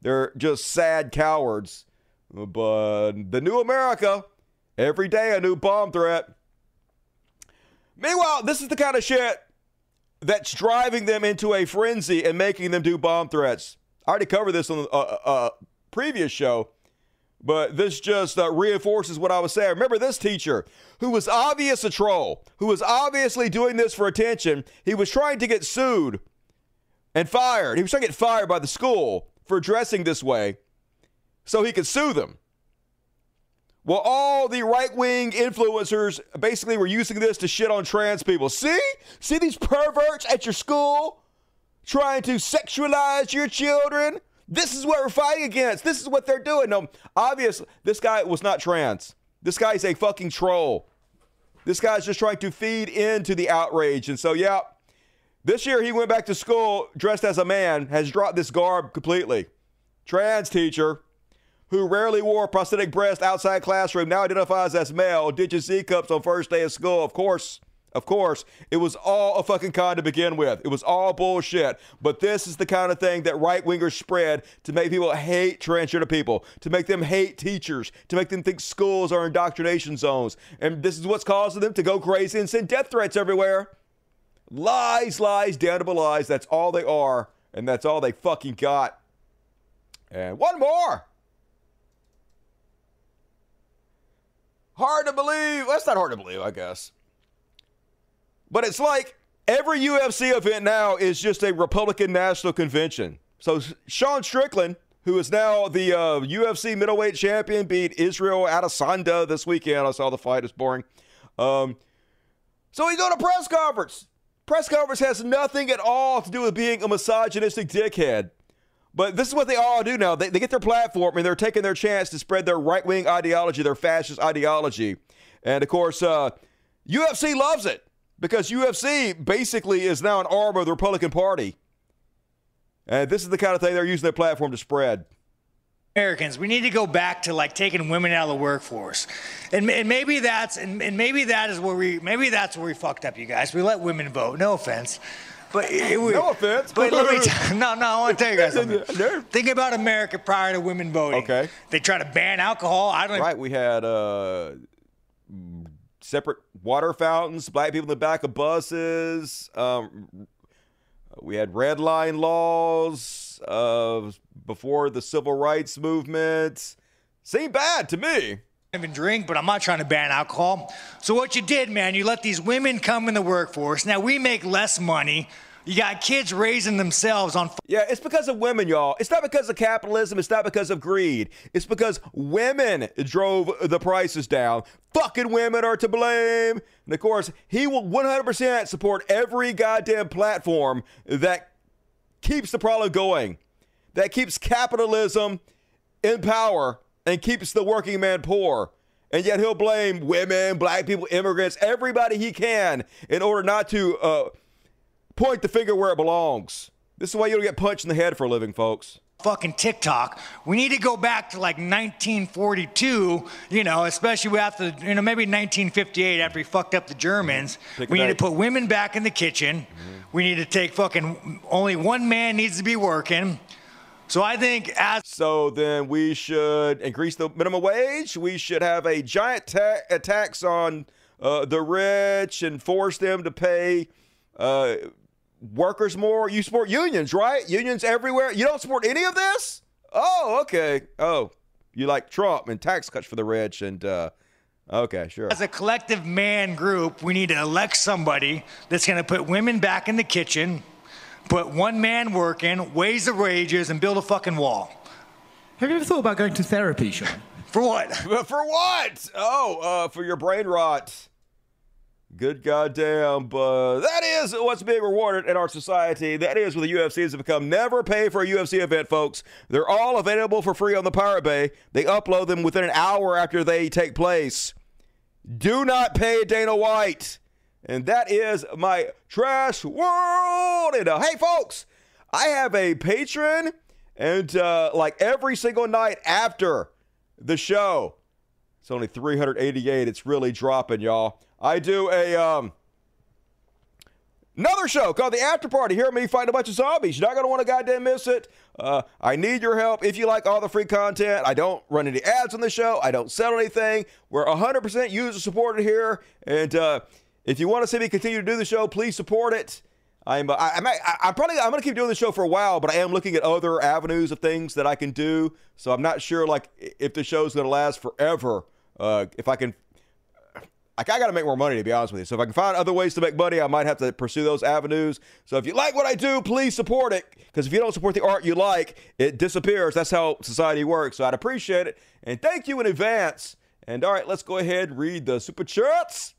They're just sad cowards. But the new America, every day a new bomb threat. Meanwhile, this is the kind of shit that's driving them into a frenzy and making them do bomb threats. I already covered this on a, a, a previous show, but this just uh, reinforces what I was saying. Remember this teacher who was obvious a troll, who was obviously doing this for attention. He was trying to get sued and fired. He was trying to get fired by the school for dressing this way so he could sue them. Well, all the right wing influencers basically were using this to shit on trans people. See? See these perverts at your school trying to sexualize your children? This is what we're fighting against. This is what they're doing. No, obviously, this guy was not trans. This guy's a fucking troll. This guy's just trying to feed into the outrage. And so, yeah, this year he went back to school dressed as a man, has dropped this garb completely. Trans teacher who rarely wore prosthetic breast outside classroom now identifies as male, ditches Z cups on first day of school. Of course, of course, it was all a fucking con to begin with. It was all bullshit. But this is the kind of thing that right wingers spread to make people hate transgender people, to make them hate teachers, to make them think schools are indoctrination zones. And this is what's causing them to go crazy and send death threats everywhere. Lies, lies, damnable lies. That's all they are. And that's all they fucking got. And one more. Hard to believe. That's not hard to believe, I guess. But it's like every UFC event now is just a Republican National Convention. So Sean Strickland, who is now the uh, UFC middleweight champion, beat Israel Adesanya this weekend. I saw the fight; it's boring. Um, so he's on a press conference. Press conference has nothing at all to do with being a misogynistic dickhead. But this is what they all do now. They, they get their platform and they're taking their chance to spread their right wing ideology, their fascist ideology. And of course, uh, UFC loves it because UFC basically is now an arm of the Republican Party. And this is the kind of thing they're using their platform to spread. Americans, we need to go back to like taking women out of the workforce, and, and maybe that's and, and maybe that is where we maybe that's where we fucked up, you guys. We let women vote. No offense. But it, we, no offense. But let me t- no, no. I want to tell you guys something. Think about America prior to women voting. Okay. They try to ban alcohol. I don't. Right. We had uh, separate water fountains, black people in the back of buses. Um, we had red line laws uh, before the civil rights movement. Seemed bad to me. Even drink, but I'm not trying to ban alcohol. So what you did, man, you let these women come in the workforce. Now we make less money. You got kids raising themselves on. Yeah, it's because of women, y'all. It's not because of capitalism. It's not because of greed. It's because women drove the prices down. Fucking women are to blame. And of course, he will 100% support every goddamn platform that keeps the problem going, that keeps capitalism in power and keeps the working man poor. And yet he'll blame women, black people, immigrants, everybody he can in order not to. Uh, point the finger where it belongs. This is why you don't get punched in the head for a living, folks. Fucking TikTok. We need to go back to like 1942, you know, especially after, you know, maybe 1958 after we fucked up the Germans. Pick we need to put women back in the kitchen. We need to take fucking, only one man needs to be working. So I think as. So then we should increase the minimum wage. We should have a giant ta- a tax on uh, the rich and force them to pay uh, workers more. You support unions, right? Unions everywhere. You don't support any of this? Oh, okay. Oh, you like Trump and tax cuts for the rich and uh, okay, sure. As a collective man group, we need to elect somebody that's going to put women back in the kitchen, put one man working, raise the wages, and build a fucking wall. Have you ever thought about going to therapy, Sean? For what? for what? Oh, uh, for your brain rot. Good goddamn. But that is what's being rewarded in our society. That is what the UFC has become. Never pay for a UFC event, folks. They're all available for free on the Pirate Bay. They upload them within an hour after they take place. Do not pay Dana White. And that is my trash world. And uh, hey, folks, I have a patron, and uh, like every single night after the show, it's only 388. It's really dropping, y'all. I do a um another show called the After Party. Hear me fight a bunch of zombies. You're not gonna want to goddamn miss it. Uh, I need your help if you like all the free content. I don't run any ads on the show. I don't sell anything. We're 100% user supported here, and uh, if you want to see me continue to do the show, please support it. I'm, I, I'm, I, I'm probably, I'm to keep doing the show for a while, but I am looking at other avenues of things that I can do. So I'm not sure, like, if the show's to last forever. Uh, if I can, like, I got to make more money, to be honest with you. So if I can find other ways to make money, I might have to pursue those avenues. So if you like what I do, please support it. Because if you don't support the art you like, it disappears. That's how society works. So I'd appreciate it. And thank you in advance. And all right, let's go ahead and read the super chats.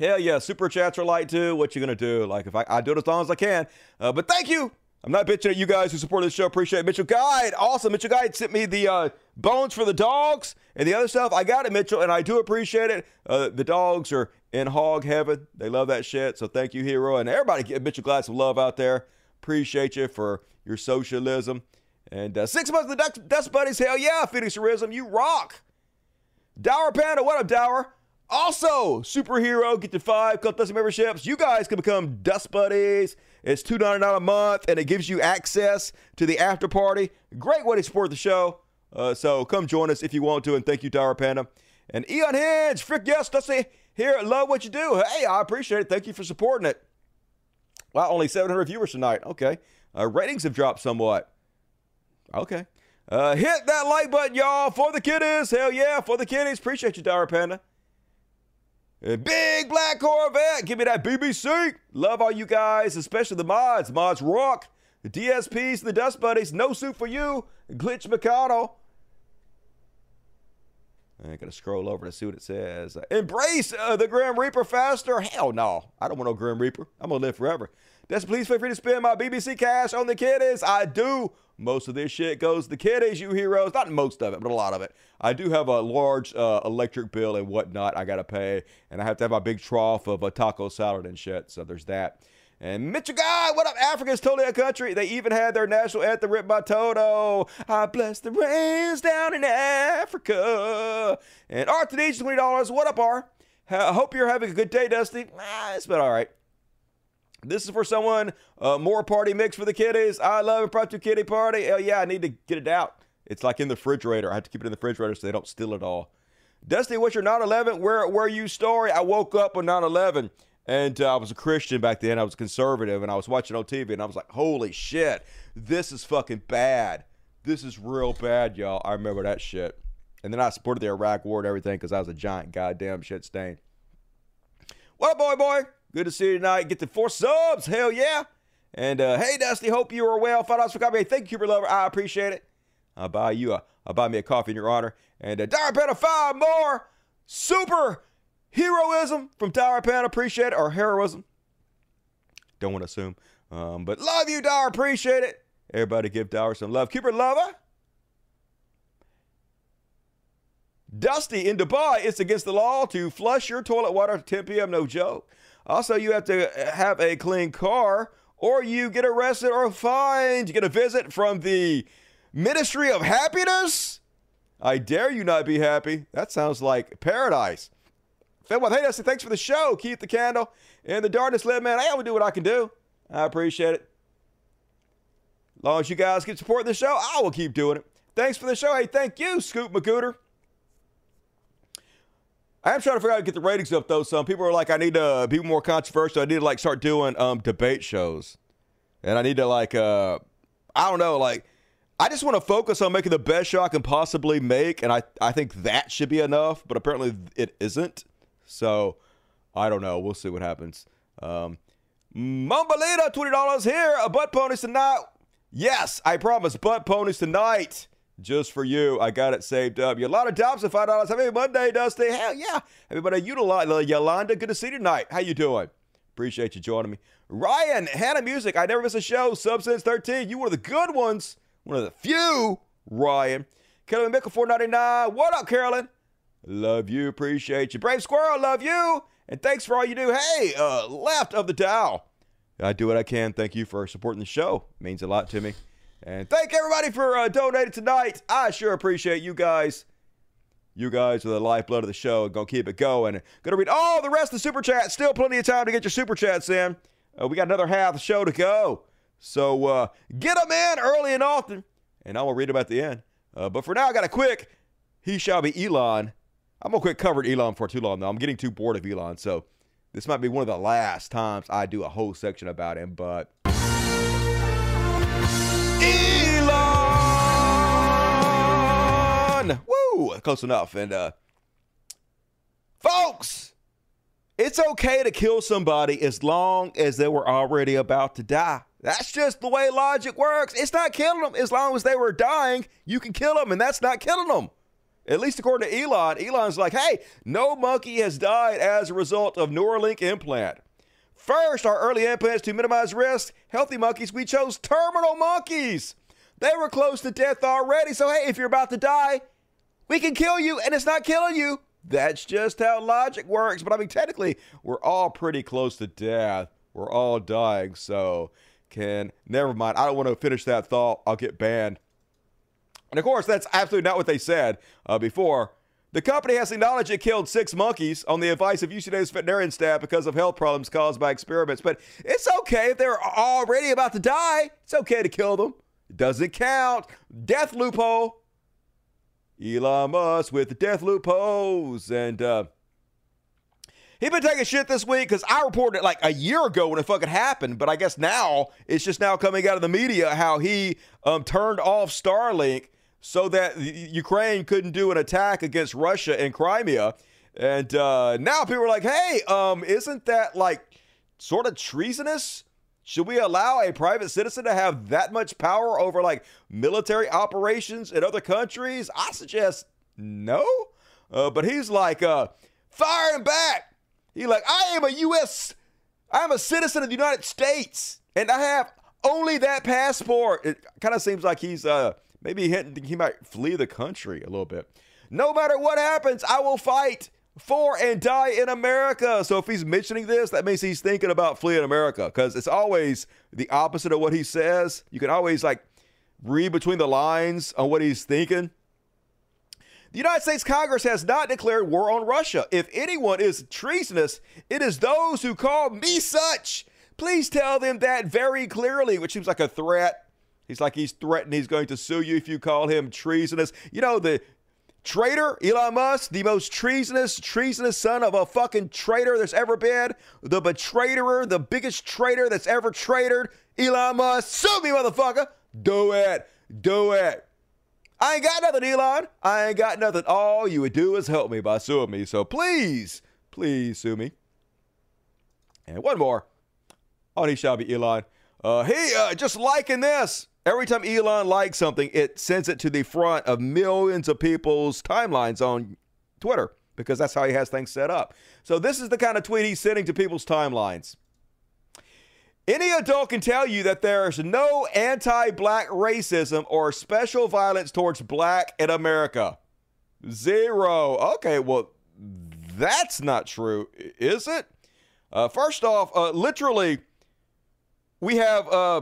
Hell yeah, super chats are light too. What you gonna do? Like if I, I do it as long as I can. Uh, but thank you. I'm not bitching at you guys who support the show. Appreciate it. Mitchell Guide. Awesome. Mitchell Guide sent me the uh, bones for the dogs and the other stuff. I got it, Mitchell, and I do appreciate it. Uh, the dogs are in hog heaven. They love that shit. So thank you, hero. And everybody give Mitchell Guide some love out there. Appreciate you for your socialism. And uh, six months of the Dust, Dust Buddies. Hell yeah, Phoenixerism. You rock. Dower Panda. What up, Dower? Also, superhero, get to five Cult Dusty memberships. You guys can become Dust Buddies. It's two ninety nine a month, and it gives you access to the after party. Great way to support the show. Uh, so come join us if you want to, and thank you, Tower Panda. And Eon Hinge, frick yes, Dusty here. Love what you do. Hey, I appreciate it. Thank you for supporting it. Wow, only 700 viewers tonight. Okay. Uh, ratings have dropped somewhat. Okay. Uh, hit that like button, y'all, for the kiddies. Hell yeah, for the kiddies. Appreciate you, Tower Panda. Big black Corvette. Give me that BBC. Love all you guys, especially the mods. Mods rock. The DSPs, the Dust Buddies. No soup for you. Glitch McConnell. I gotta scroll over to see what it says. Embrace uh, the Grim Reaper faster. Hell no. I don't want no Grim Reaper. I'm gonna live forever. That's please feel free to spend my BBC cash on the kiddies. I do. Most of this shit goes to the kiddies, you heroes. Not most of it, but a lot of it. I do have a large uh, electric bill and whatnot I gotta pay, and I have to have my big trough of a taco salad and shit. So there's that. And Mitchell Guy, what up? Africa's totally a country. They even had their national anthem written by Toto. I bless the rains down in Africa. And Art Denise, $20. What up, R? I hope you're having a good day, Dusty. Ah, it's been all right. This is for someone, uh, more party mix for the kiddies. I love impromptu kitty party. Hell yeah, I need to get it out. It's like in the refrigerator. I have to keep it in the refrigerator so they don't steal it all. Dusty, what's your 9 11? Where, where you story? I woke up on 9 11 and uh, I was a Christian back then. I was conservative, and I was watching on TV, and I was like, "Holy shit, this is fucking bad. This is real bad, y'all." I remember that shit. And then I supported the Iraq War and everything because I was a giant goddamn shit stain. What up, boy, boy? Good to see you tonight. Get the four subs. Hell yeah. And uh, hey, Dusty, hope you are well. Five dollars for coffee. Thank you, Cooper Lover. I appreciate it. I'll buy you a. I'll buy me a coffee in your honor. And uh, Dire Panda five more super heroism from Tower Pan. Appreciate it. Or heroism. Don't want to assume. Um, but love you, Dower. Appreciate it. Everybody give Dower some love. Her lover. Dusty in Dubai, it's against the law to flush your toilet water at 10 p.m. No joke. Also, you have to have a clean car or you get arrested or fined. You get a visit from the Ministry of Happiness. I dare you not be happy. That sounds like paradise. Phil, hey, Dusty, thanks for the show. Keep the candle in the darkness, live, man. I only do what I can do. I appreciate it. As long as you guys keep supporting the show, I will keep doing it. Thanks for the show. Hey, thank you, Scoop McCooter. I am trying to figure out how to get the ratings up though. Some people are like, I need to be more controversial. I need to like start doing um debate shows, and I need to like uh I don't know like I just want to focus on making the best show I can possibly make, and I I think that should be enough. But apparently it isn't. So I don't know. We'll see what happens. Um, Mumbalita, twenty dollars here. A butt ponies tonight. Yes, I promise. Butt ponies tonight. Just for you. I got it saved up. Yolanda Dobson, five dollars. Happy Monday, Dusty. Hell yeah. Everybody, Yolanda, Yolanda, good to see you tonight. How you doing? Appreciate you joining me. Ryan, Hannah Music. I never miss a show. Substance 13. You were the good ones. One of the few. Ryan. Carolyn Mickle, 499. What up, Carolyn? Love you. Appreciate you. Brave Squirrel, love you. And thanks for all you do. Hey, uh, left of the dial. I do what I can. Thank you for supporting the show. It means a lot to me. And thank everybody for uh, donating tonight. I sure appreciate you guys. You guys are the lifeblood of the show. And gonna keep it going. Gonna read all the rest of the super chats. Still plenty of time to get your super chats in. Uh, we got another half the show to go. So uh, get them in early and often, and I will read them at the end. Uh, but for now, I got a quick. He shall be Elon. I'm gonna quit covering Elon for too long though. I'm getting too bored of Elon. So this might be one of the last times I do a whole section about him. But Elon, woo, close enough. And uh, folks, it's okay to kill somebody as long as they were already about to die. That's just the way logic works. It's not killing them as long as they were dying. You can kill them, and that's not killing them. At least according to Elon, Elon's like, hey, no monkey has died as a result of Neuralink implant. First, our early implants to minimize risk. Healthy monkeys, we chose terminal monkeys. They were close to death already. So, hey, if you're about to die, we can kill you and it's not killing you. That's just how logic works. But I mean, technically, we're all pretty close to death. We're all dying. So, can never mind. I don't want to finish that thought. I'll get banned. And of course, that's absolutely not what they said uh, before. The company has acknowledged it killed six monkeys on the advice of UCLA's veterinarian staff because of health problems caused by experiments. But it's okay if they're already about to die. It's okay to kill them. It doesn't count. Death loophole. Elon Musk with the death loopholes. And uh, he been taking shit this week because I reported it like a year ago when it fucking happened. But I guess now it's just now coming out of the media how he um, turned off Starlink so that Ukraine couldn't do an attack against Russia in Crimea. And uh, now people are like, hey, um, isn't that like sort of treasonous? Should we allow a private citizen to have that much power over like military operations in other countries? I suggest no. Uh, but he's like, uh, firing back. He's like, I am a U.S. I'm a citizen of the United States, and I have only that passport. It kind of seems like he's uh, maybe hinting he might flee the country a little bit. No matter what happens, I will fight for and die in America. So if he's mentioning this, that means he's thinking about fleeing America because it's always the opposite of what he says. You can always like read between the lines on what he's thinking. The United States Congress has not declared war on Russia. If anyone is treasonous, it is those who call me such. Please tell them that very clearly, which seems like a threat. He's like he's threatening he's going to sue you if you call him treasonous. You know, the traitor, Elon Musk, the most treasonous, treasonous son of a fucking traitor there's ever been, the betrayer, the biggest traitor that's ever traitored, Elon Musk. Sue me, motherfucker. Do it. Do it. I ain't got nothing, Elon. I ain't got nothing. All you would do is help me by suing me. So please, please sue me. And one more. On he shall be Elon. Uh, he uh, just liking this. Every time Elon likes something, it sends it to the front of millions of people's timelines on Twitter because that's how he has things set up. So this is the kind of tweet he's sending to people's timelines. Any adult can tell you that there's no anti black racism or special violence towards black in America. Zero. Okay, well, that's not true, is it? Uh, first off, uh, literally, we have uh,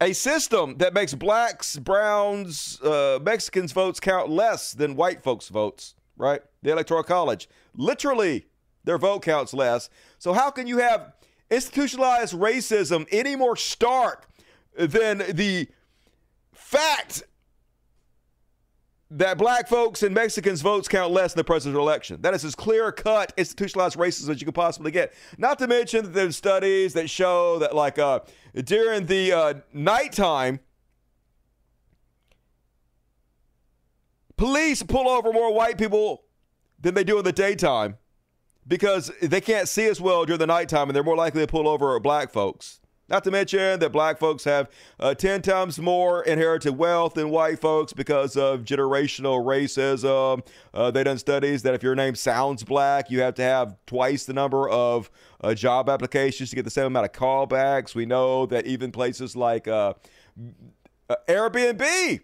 a system that makes blacks, browns, uh, Mexicans' votes count less than white folks' votes, right? The Electoral College. Literally, their vote counts less. So, how can you have institutionalized racism any more stark than the fact that black folks and Mexicans' votes count less in the presidential election. That is as clear cut institutionalized racism as you could possibly get. Not to mention that there's studies that show that, like, uh, during the uh, nighttime, police pull over more white people than they do in the daytime because they can't see as well during the nighttime and they're more likely to pull over black folks. Not to mention that black folks have uh, 10 times more inherited wealth than white folks because of generational racism. Uh, they done studies that if your name sounds black, you have to have twice the number of uh, job applications to get the same amount of callbacks. We know that even places like uh, uh, Airbnb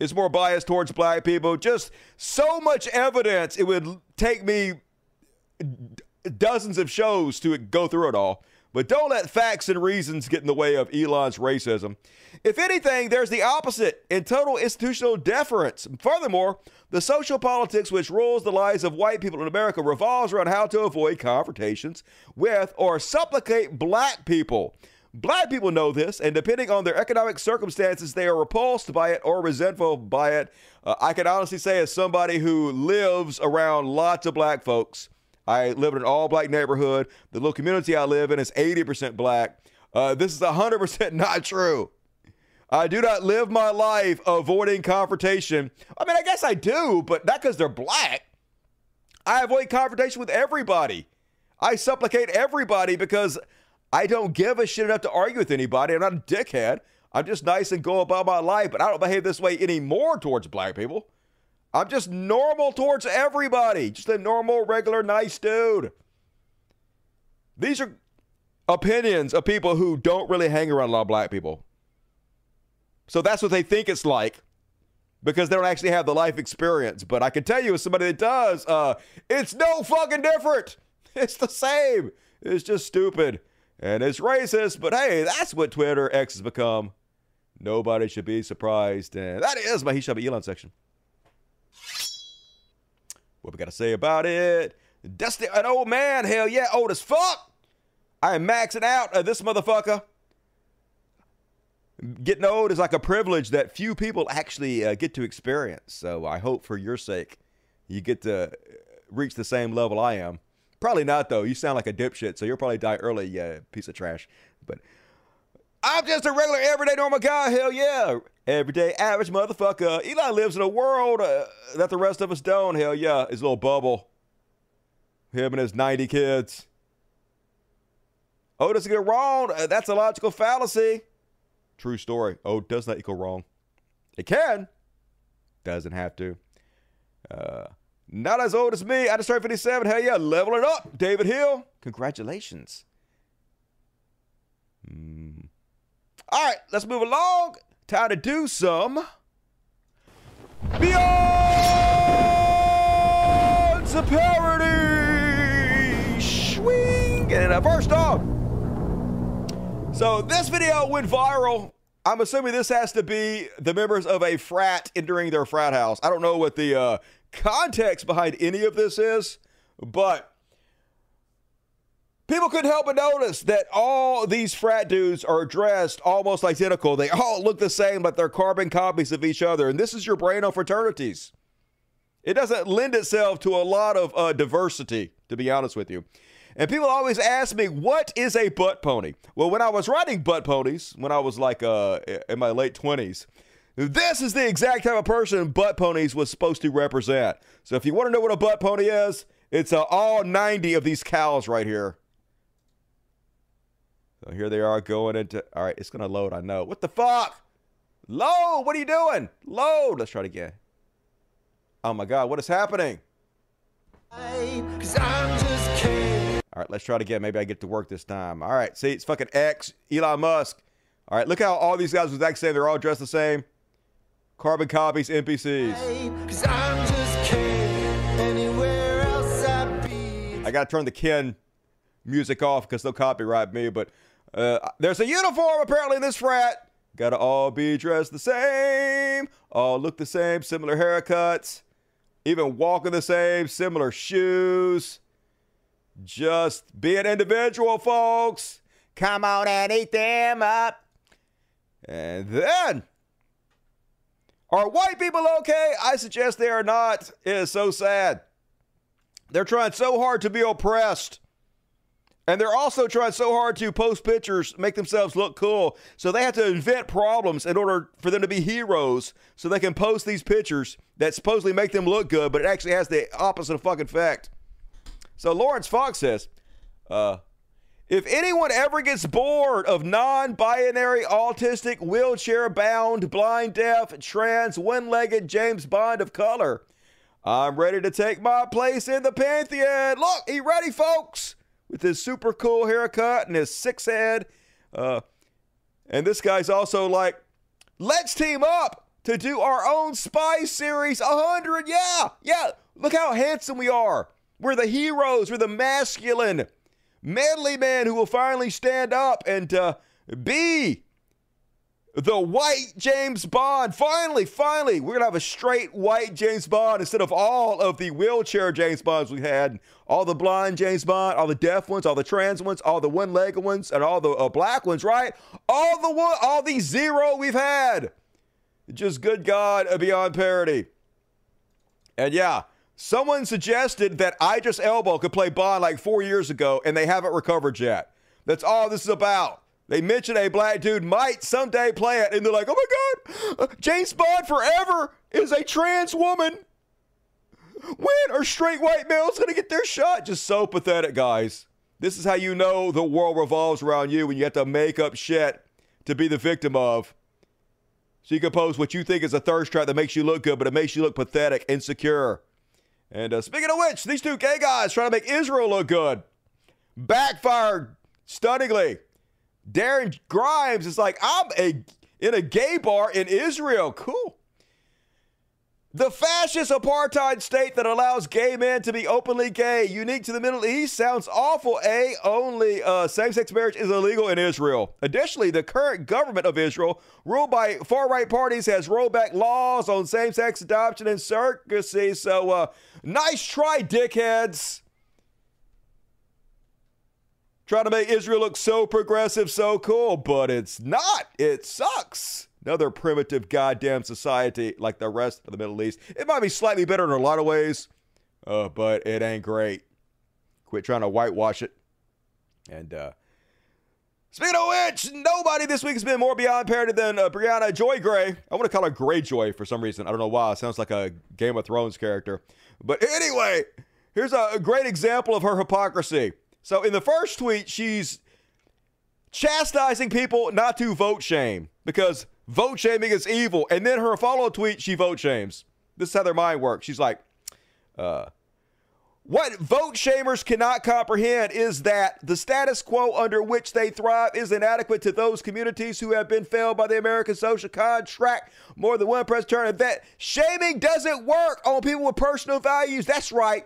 is more biased towards black people. Just so much evidence, it would take me dozens of shows to go through it all. But don't let facts and reasons get in the way of Elon's racism. If anything, there's the opposite in total institutional deference. Furthermore, the social politics which rules the lives of white people in America revolves around how to avoid confrontations with or supplicate black people. Black people know this, and depending on their economic circumstances, they are repulsed by it or resentful by it. Uh, I can honestly say, as somebody who lives around lots of black folks, I live in an all black neighborhood. The little community I live in is 80% black. Uh, this is 100% not true. I do not live my life avoiding confrontation. I mean, I guess I do, but not because they're black. I avoid confrontation with everybody. I supplicate everybody because I don't give a shit enough to argue with anybody. I'm not a dickhead. I'm just nice and go about my life, but I don't behave this way anymore towards black people. I'm just normal towards everybody. Just a normal, regular, nice dude. These are opinions of people who don't really hang around a lot of black people. So that's what they think it's like because they don't actually have the life experience. But I can tell you, as somebody that does, uh, it's no fucking different. It's the same. It's just stupid and it's racist. But hey, that's what Twitter X has become. Nobody should be surprised. And that is my He Shall Be Elon section. What we got to say about it? Dusty, an old man, hell yeah, old as fuck. I am maxing out uh, this motherfucker. Getting old is like a privilege that few people actually uh, get to experience. So I hope for your sake, you get to uh, reach the same level I am. Probably not though. You sound like a dipshit, so you'll probably die early, you piece of trash. But I'm just a regular, everyday, normal guy. Hell yeah. Everyday, average motherfucker. Eli lives in a world uh, that the rest of us don't. Hell yeah. His little bubble. Him and his 90 kids. Oh, does it get wrong? Uh, that's a logical fallacy. True story. Oh, does not equal wrong. It can. Doesn't have to. Uh, not as old as me. I just turned 57. Hell yeah. Leveling up. David Hill. Congratulations. Mm. All right, let's move along. Time to do some Beyond the Parody. Swing. And uh, first off, so this video went viral. I'm assuming this has to be the members of a frat entering their frat house. I don't know what the uh, context behind any of this is, but people couldn't help but notice that all these frat dudes are dressed almost identical. They all look the same, but they're carbon copies of each other. And this is your brain on fraternities. It doesn't lend itself to a lot of uh, diversity, to be honest with you. And people always ask me, what is a butt pony? Well, when I was riding butt ponies, when I was like uh, in my late 20s, this is the exact type of person butt ponies was supposed to represent. So if you want to know what a butt pony is, it's uh, all 90 of these cows right here. So here they are going into. All right, it's going to load, I know. What the fuck? Load! What are you doing? Load! Let's try it again. Oh my God, what is happening? All right, let's try it again. Maybe I get to work this time. All right, see, it's fucking X, Elon Musk. All right, look how all these guys was exact same. They're all dressed the same. Carbon copies, NPCs. I gotta turn the Ken music off because they'll copyright me. But uh, there's a uniform apparently in this frat. Gotta all be dressed the same, all look the same, similar haircuts, even walking the same, similar shoes. Just be an individual, folks. Come on and eat them up. And then, are white people okay? I suggest they are not. It is so sad. They're trying so hard to be oppressed. And they're also trying so hard to post pictures, make themselves look cool. So they have to invent problems in order for them to be heroes so they can post these pictures that supposedly make them look good, but it actually has the opposite fucking effect. So Laurence Fox says, uh, If anyone ever gets bored of non binary, autistic, wheelchair bound, blind, deaf, trans, one legged James Bond of color, I'm ready to take my place in the pantheon. Look, he ready, folks, with his super cool haircut and his six head. Uh, and this guy's also like, let's team up to do our own spy series 100. Yeah, yeah. Look how handsome we are. We're the heroes. We're the masculine, manly man who will finally stand up and uh, be the white James Bond. Finally, finally, we're going to have a straight white James Bond instead of all of the wheelchair James Bonds we had. All the blind James Bond, all the deaf ones, all the trans ones, all the one-legged ones, and all the uh, black ones, right? All the one, all these zero we've had. Just good God, beyond parody. And yeah, someone suggested that Idris Elba could play Bond like four years ago, and they haven't recovered yet. That's all this is about. They mentioned a black dude might someday play it, and they're like, oh my God, uh, James Bond forever is a trans woman. When are straight white males going to get their shot? Just so pathetic, guys. This is how you know the world revolves around you when you have to make up shit to be the victim of. So you can post what you think is a thirst trap that makes you look good, but it makes you look pathetic, insecure. And uh, speaking of which, these two gay guys trying to make Israel look good backfired stunningly. Darren Grimes is like, I'm a in a gay bar in Israel. Cool. The fascist apartheid state that allows gay men to be openly gay, unique to the Middle East, sounds awful. A, only uh, same sex marriage is illegal in Israel. Additionally, the current government of Israel, ruled by far right parties, has rolled back laws on same sex adoption and surrogacy. So, uh, nice try, dickheads. Trying to make Israel look so progressive, so cool, but it's not. It sucks. Another primitive goddamn society like the rest of the Middle East. It might be slightly better in a lot of ways, uh, but it ain't great. Quit trying to whitewash it. And uh, speaking of which, nobody this week has been more beyond parody than uh, Briahna Joy Gray. I want to call her Greyjoy for some reason. I don't know why. It sounds like a Game of Thrones character. But anyway, here's a, a great example of her hypocrisy. So in the first tweet, she's chastising people not to vote shame because vote shaming is evil. And then her follow tweet, she vote shames. This is how their mind works. She's like, uh, what vote shamers cannot comprehend is that the status quo under which they thrive is inadequate to those communities who have been failed by the American social contract more than one press turn. That shaming doesn't work on people with personal values. That's right.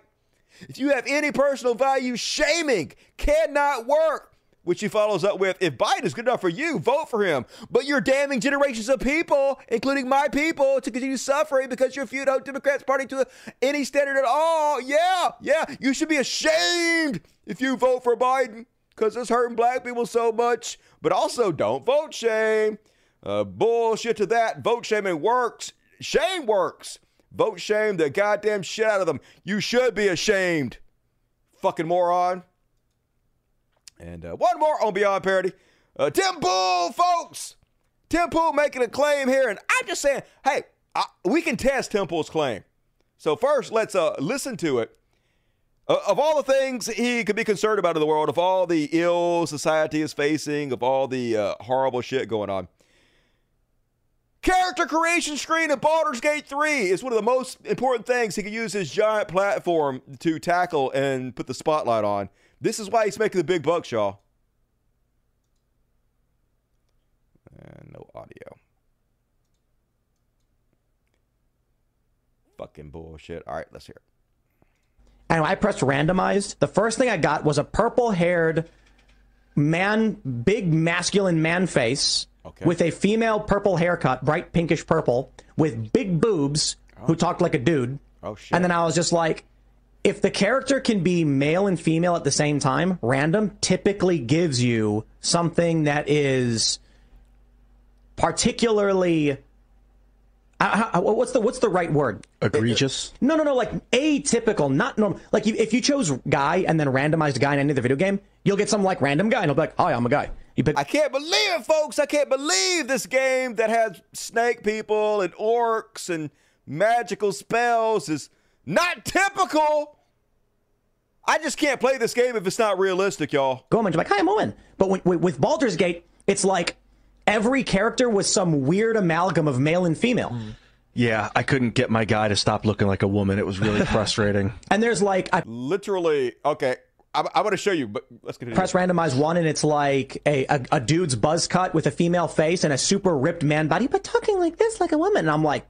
If you have any personal value, shaming cannot work. Which he follows up with If Biden is good enough for you, vote for him. But you're damning generations of people, including my people, to continue suffering because you refuse the Democrats Party to any standard at all. Yeah, yeah. You should be ashamed if you vote for Biden because it's hurting black people so much. But also, don't vote shame. Uh, bullshit to that. Vote shaming works. Shame works. Vote shame the goddamn shit out of them. You should be ashamed. Fucking moron. And uh, one more on Beyond Parody. Uh, Tim Pool, folks. Tim Pool making a claim here. And I'm just saying, hey, I, we can test Tim Pool's claim. So first, let's uh, listen to it. Uh, of all the things he could be concerned about in the world, of all the ill society is facing, of all the uh, horrible shit going on, Character creation screen in Baldur's Gate 3 is one of the most important things he can use his giant platform to tackle and put the spotlight on. This is why he's making the big bucks, y'all. And no audio. Fucking bullshit. All right, let's hear it. And I pressed randomized, the first thing I got was a purple haired man, big masculine man face Okay. with a female purple haircut, bright pinkish purple, with big boobs, who talked like a dude. Oh shit. And then I was just like, if the character can be male and female at the same time, random typically gives you something that is particularly. Uh, how- what's the what's the right word? Egregious. No, no, no. Like atypical, not normal. Like if, if you chose guy and then randomized guy in any of the video game, you'll get some like random guy, and he'll be like, "Hi, I'm a guy." You pick. I can't believe it, folks. I can't believe this game that has snake people and orcs and magical spells is not typical. I just can't play this game if it's not realistic, y'all. Go on, like, hi, I'm Owen. But with, with, with Baldur's Gate, it's like every character was some weird amalgam of male and female. Mm. Yeah, I couldn't get my guy to stop looking like a woman. It was really frustrating. And there's like I literally okay. I'm, I'm going to show you, but let's press randomize one, and it's like a, a a dude's buzz cut with a female face and a super ripped man body, but talking like this, like a woman. And I'm like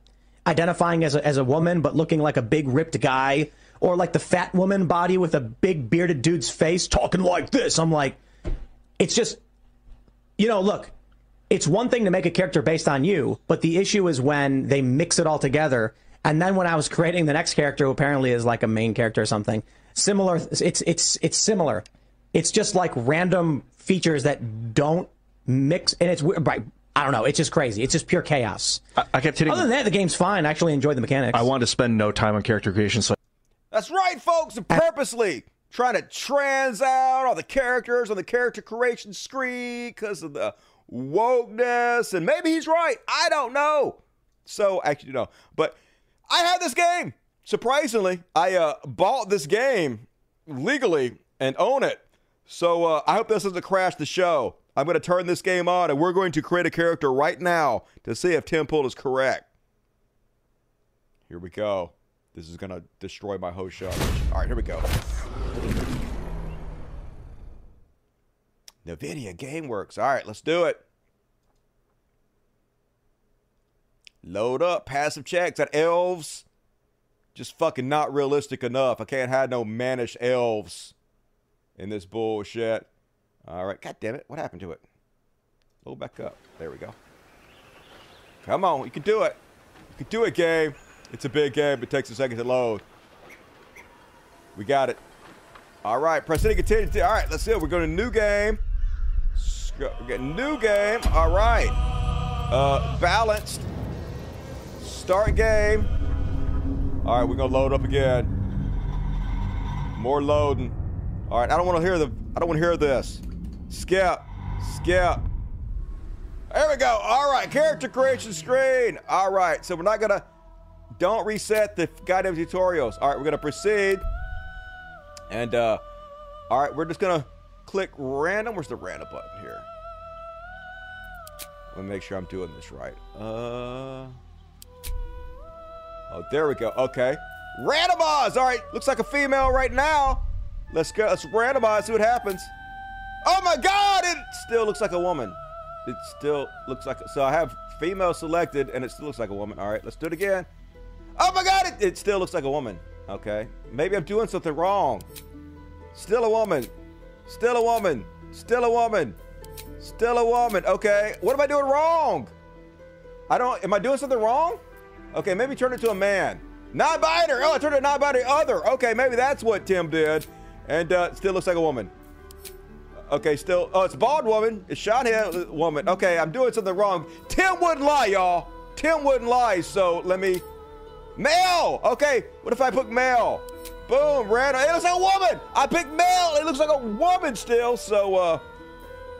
identifying as a as a woman, but looking like a big ripped guy, or like the fat woman body with a big bearded dude's face, talking like this. I'm like, it's just, you know, look. It's one thing to make a character based on you, but the issue is when they mix it all together. And then when I was creating the next character, who apparently is like a main character or something, similar. It's it's it's similar. It's just like random features that don't mix, and it's weird. Right. I don't know. It's just crazy. It's just pure chaos. I, I kept hitting. Other than that, the game's fine. I actually enjoyed the mechanics. I wanted to spend no time on character creation, so That's right, folks. Purposely trying to trans out all the characters on the character creation screen because of the wokeness, and maybe he's right. I don't know. So actually, no. But I had this game. Surprisingly, I uh, bought this game legally and own it. So uh, I hope this doesn't crash the show. I'm going to turn this game on, and we're going to create a character right now to see if Tim Pool is correct. Here we go. This is going to destroy my host show. All right, here we go. NVIDIA GameWorks. All right, let's do it. Load up. Passive checks at elves. Just fucking not realistic enough. I can't have no mannish elves in this bullshit. All right. God damn it. What happened to it? Load back up. There we go. Come on. You can do it. You can do it, game. It's a big game. It takes a second to load. We got it. All right. Press any continue. All right. Let's see it. We're going to new game. We got new game. All right. Uh, balanced. Start game. All right, we're gonna load up again. More loading. All right, I don't want to hear the. I don't want to hear this. Skip, skip. There we go. All right, character creation screen. All right, so we're not gonna. Don't reset the goddamn tutorials. All right, we're gonna proceed. And uh, all right, we're just gonna click random. Where's the random button here? Let me make sure I'm doing this right. Uh. Oh, there we go. Okay. Randomize. All right. Looks like a female right now. Let's go. Let's randomize. See what happens. Oh my God! It still looks like a woman. It still looks like. So I have female selected, and it still looks like a woman. All right. Let's do it again. Oh my God! It, it still looks like a woman. Okay. Maybe I'm doing something wrong. Still a woman. Still a woman. Still a woman. Still a woman. Okay. What am I doing wrong? I don't. Am I doing something wrong? Okay, maybe turn it to a man. Non-binary. Oh, I turned it non-binary other. Okay, maybe that's what Tim did. And uh, still looks like a woman. Okay, still. Oh, it's bald woman. It's shot head woman. Okay, I'm doing something wrong. Tim wouldn't lie, y'all. Tim wouldn't lie. So let me. Male. Okay. What if I put male? Boom. Random. It looks like a woman. I picked male. It looks like a woman still. So uh,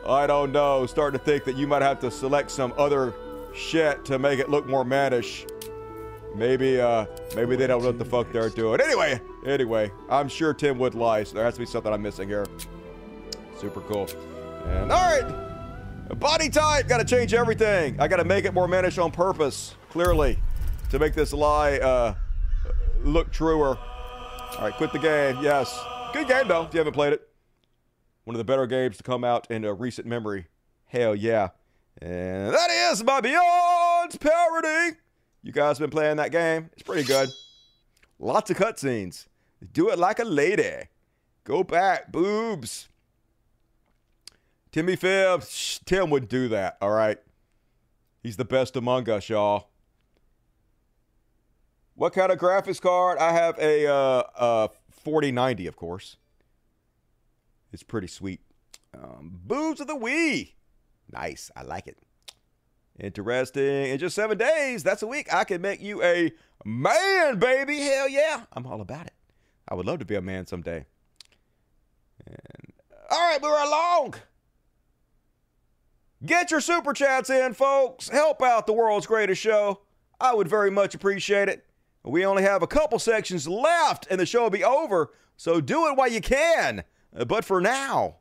I don't know. Starting to think that you might have to select some other shit to make it look more mannish. Maybe, uh, maybe they don't know what the fuck they're doing. Anyway, anyway, I'm sure Tim would lie, so there has to be something I'm missing here. Super cool. And all right, body type, got to change everything. I got to make it more mannish on purpose, clearly, to make this lie uh, look truer. All right, quit the game. Yes, good game though. If you haven't played it, one of the better games to come out in a recent memory. Hell yeah. And that is my Beyond parody. You guys been playing that game? It's pretty good. Lots of cutscenes. Do it like a lady. Go back, boobs. Timmy Phibbs. Shh, Tim wouldn't do that, all right? He's the best among us, y'all. What kind of graphics card? I have a uh, uh, 4090, of course. It's pretty sweet. Um, boobs of the Wii. Nice. I like it. Interesting. In just seven days, that's a week, I can make you a man, baby. Hell yeah. I'm all about it. I would love to be a man someday. And all right, we're along. Get your super chats in, folks. Help out the world's greatest show. I would very much appreciate it. We only have a couple sections left, and the show will be over. So do it while you can. Uh, But for now,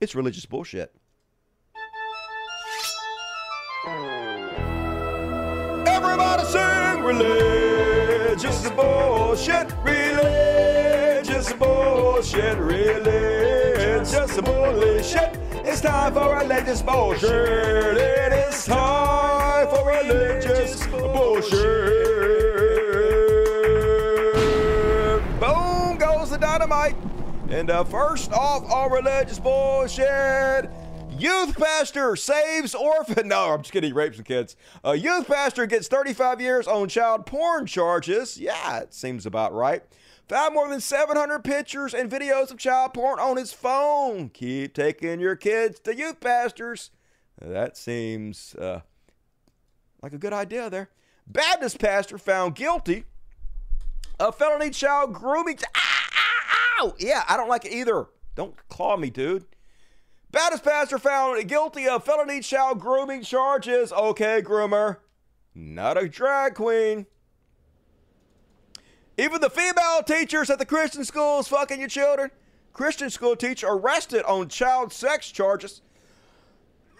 it's religious bullshit. Religious bullshit, religious bullshit, religious bullshit. It's time for religious bullshit. It is time for religious bullshit. Boom goes the dynamite. And uh, first off on religious bullshit, youth pastor saves orphan. No, I'm just kidding. He rapes some kids. A youth pastor gets 35 years on child porn charges. Yeah, it seems about right. Found more than 700 pictures and videos of child porn on his phone. Keep taking your kids to youth pastors. That seems uh, like a good idea there. Baptist pastor found guilty of felony child grooming. Ah, ah, ow! Yeah, I don't like it either. Don't claw me, dude. Baptist pastor found guilty of felony child grooming charges. Okay, groomer. Not a drag queen. Even the female teachers at the Christian schools fucking your children. Christian school teacher arrested on child sex charges.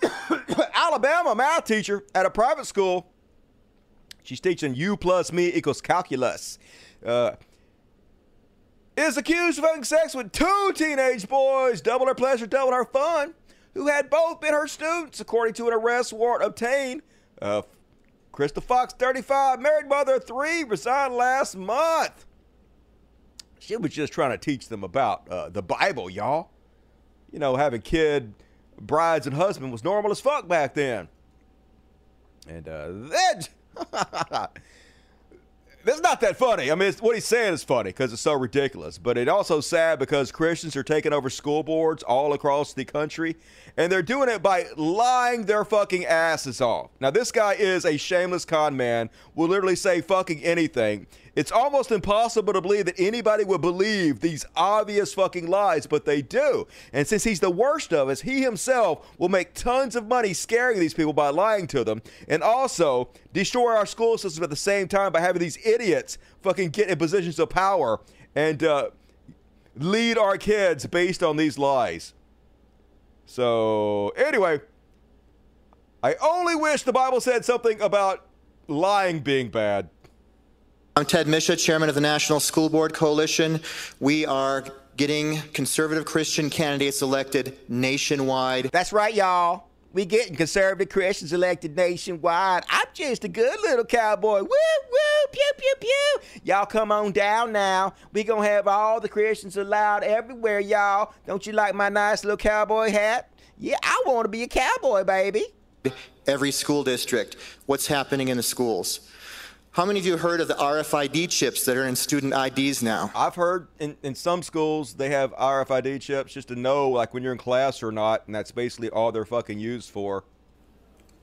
Alabama math teacher at a private school. She's teaching U plus me equals calculus. Uh, is accused of having sex with two teenage boys, double her pleasure, double her fun, who had both been her students, according to an arrest warrant obtained. Uh, Krista Fox, 35, married mother of three, resigned last month. She was just trying to teach them about uh, the Bible, y'all. You know, having kid brides and husband was normal as fuck back then. And uh, then it's not that funny. I mean, it's, what he's saying is funny because it's so ridiculous. But it also sad because Christians are taking over school boards all across the country, and they're doing it by lying their fucking asses off. Now, this guy is a shameless con man. Will literally say fucking anything. It's almost impossible to believe that anybody would believe these obvious fucking lies, but they do. And since he's the worst of us, he himself will make tons of money scaring these people by lying to them, and also destroy our school system at the same time by having these idiots fucking get in positions of power and uh, lead our kids based on these lies. So, anyway, I only wish the Bible said something about lying being bad. I'm Ted Misha, chairman of the National School Board Coalition. We are getting conservative Christian candidates elected nationwide. That's right, y'all. We getting conservative Christians elected nationwide. I'm just a good little cowboy. Woo, woo, pew, pew, pew. Y'all come on down now. We gonna have all the Christians allowed everywhere, y'all. Don't you like my nice little cowboy hat? Yeah, I want to be a cowboy, baby. Every school district. What's happening in the schools? How many of you heard of the RFID chips that are in student IDs now? I've heard in, in some schools they have RFID chips just to know like when you're in class or not, and that's basically all they're fucking used for.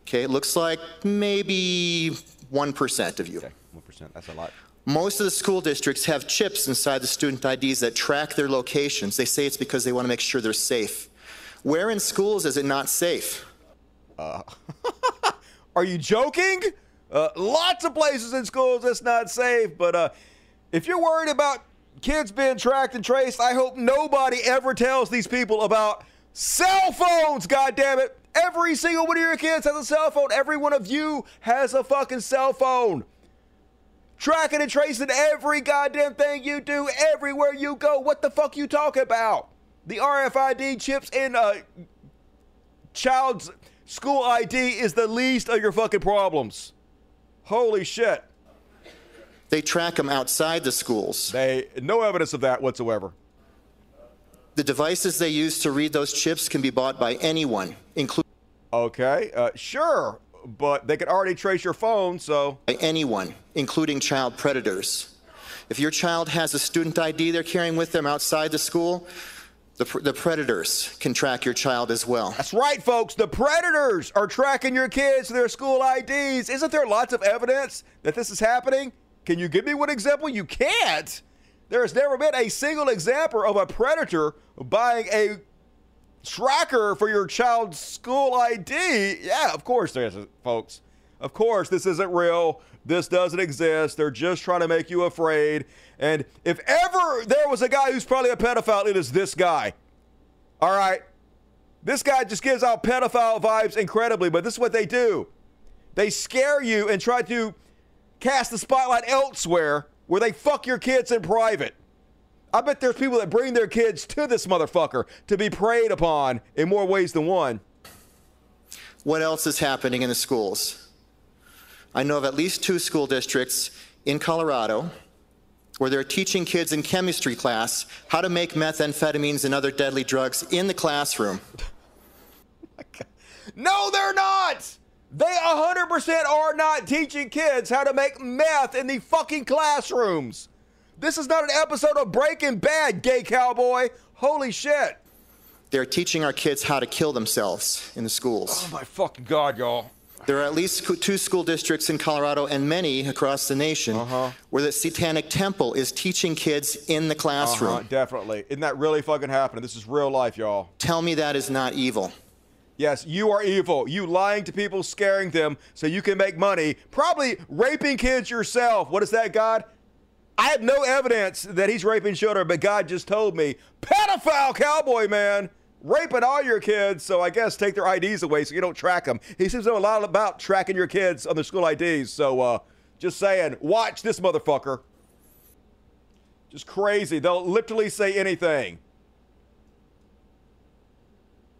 Okay, it looks like maybe 1% of you. Okay, 1%. That's a lot. Most of the school districts have chips inside the student IDs that track their locations. They say it's because they want to make sure they're safe. Where in schools is it not safe? Uh, are you joking? Uh, lots of places in schools that's not safe, but uh, if you're worried about kids being tracked and traced, I hope nobody ever tells these people about cell phones. God damn it! Every single one of your kids has a cell phone. Every one of you has a fucking cell phone. Tracking and tracing every goddamn thing you do, everywhere you go. What the fuck you talking about? The RFID chips in a child's school ID is the least of your fucking problems. Holy shit. They track them outside the schools. They no evidence of that whatsoever. The devices they use to read those chips can be bought by anyone, including Okay, uh, sure, but they could already trace your phone, so by anyone, including child predators. If your child has a student ID they're carrying with them outside the school, the, pr- the predators can track your child as well. That's right, folks. The predators are tracking your kids to their school IDs. Isn't there lots of evidence that this is happening? Can you give me one example? You can't. There has never been a single example of a predator buying a tracker for your child's school ID. Yeah, of course there is, folks. Of course, this isn't real. This doesn't exist. They're just trying to make you afraid. And if ever there was a guy who's probably a pedophile, it is this guy. All right. This guy just gives out pedophile vibes incredibly, but this is what they do. They scare you and try to cast the spotlight elsewhere where they fuck your kids in private. I bet there's people that bring their kids to this motherfucker to be preyed upon in more ways than one. What else is happening in the schools? I know of at least two school districts in Colorado where they're teaching kids in chemistry class how to make methamphetamines and other deadly drugs in the classroom. No, they're not. They 100% are not teaching kids how to make meth in the fucking classrooms. This is not an episode of Breaking Bad, gay cowboy. Holy shit. They're teaching our kids how to kill themselves in the schools. Oh my fucking God, y'all. There are at least two school districts in Colorado and many across the nation Uh-huh. where the Satanic Temple is teaching kids in the classroom. Uh-huh, definitely. Isn't that really fucking happening? This is real life, y'all. Tell me that is not evil. Yes, you are evil. You lying to people, scaring them so you can make money, probably raping kids yourself. What is that, God? I have no evidence that he's raping children, but God just told me, pedophile cowboy man, raping all your kids. So I guess take their IDs away so you don't track them. He seems to know a lot about tracking your kids on their school IDs. So uh, just saying, watch this motherfucker. Just crazy. They'll literally say anything.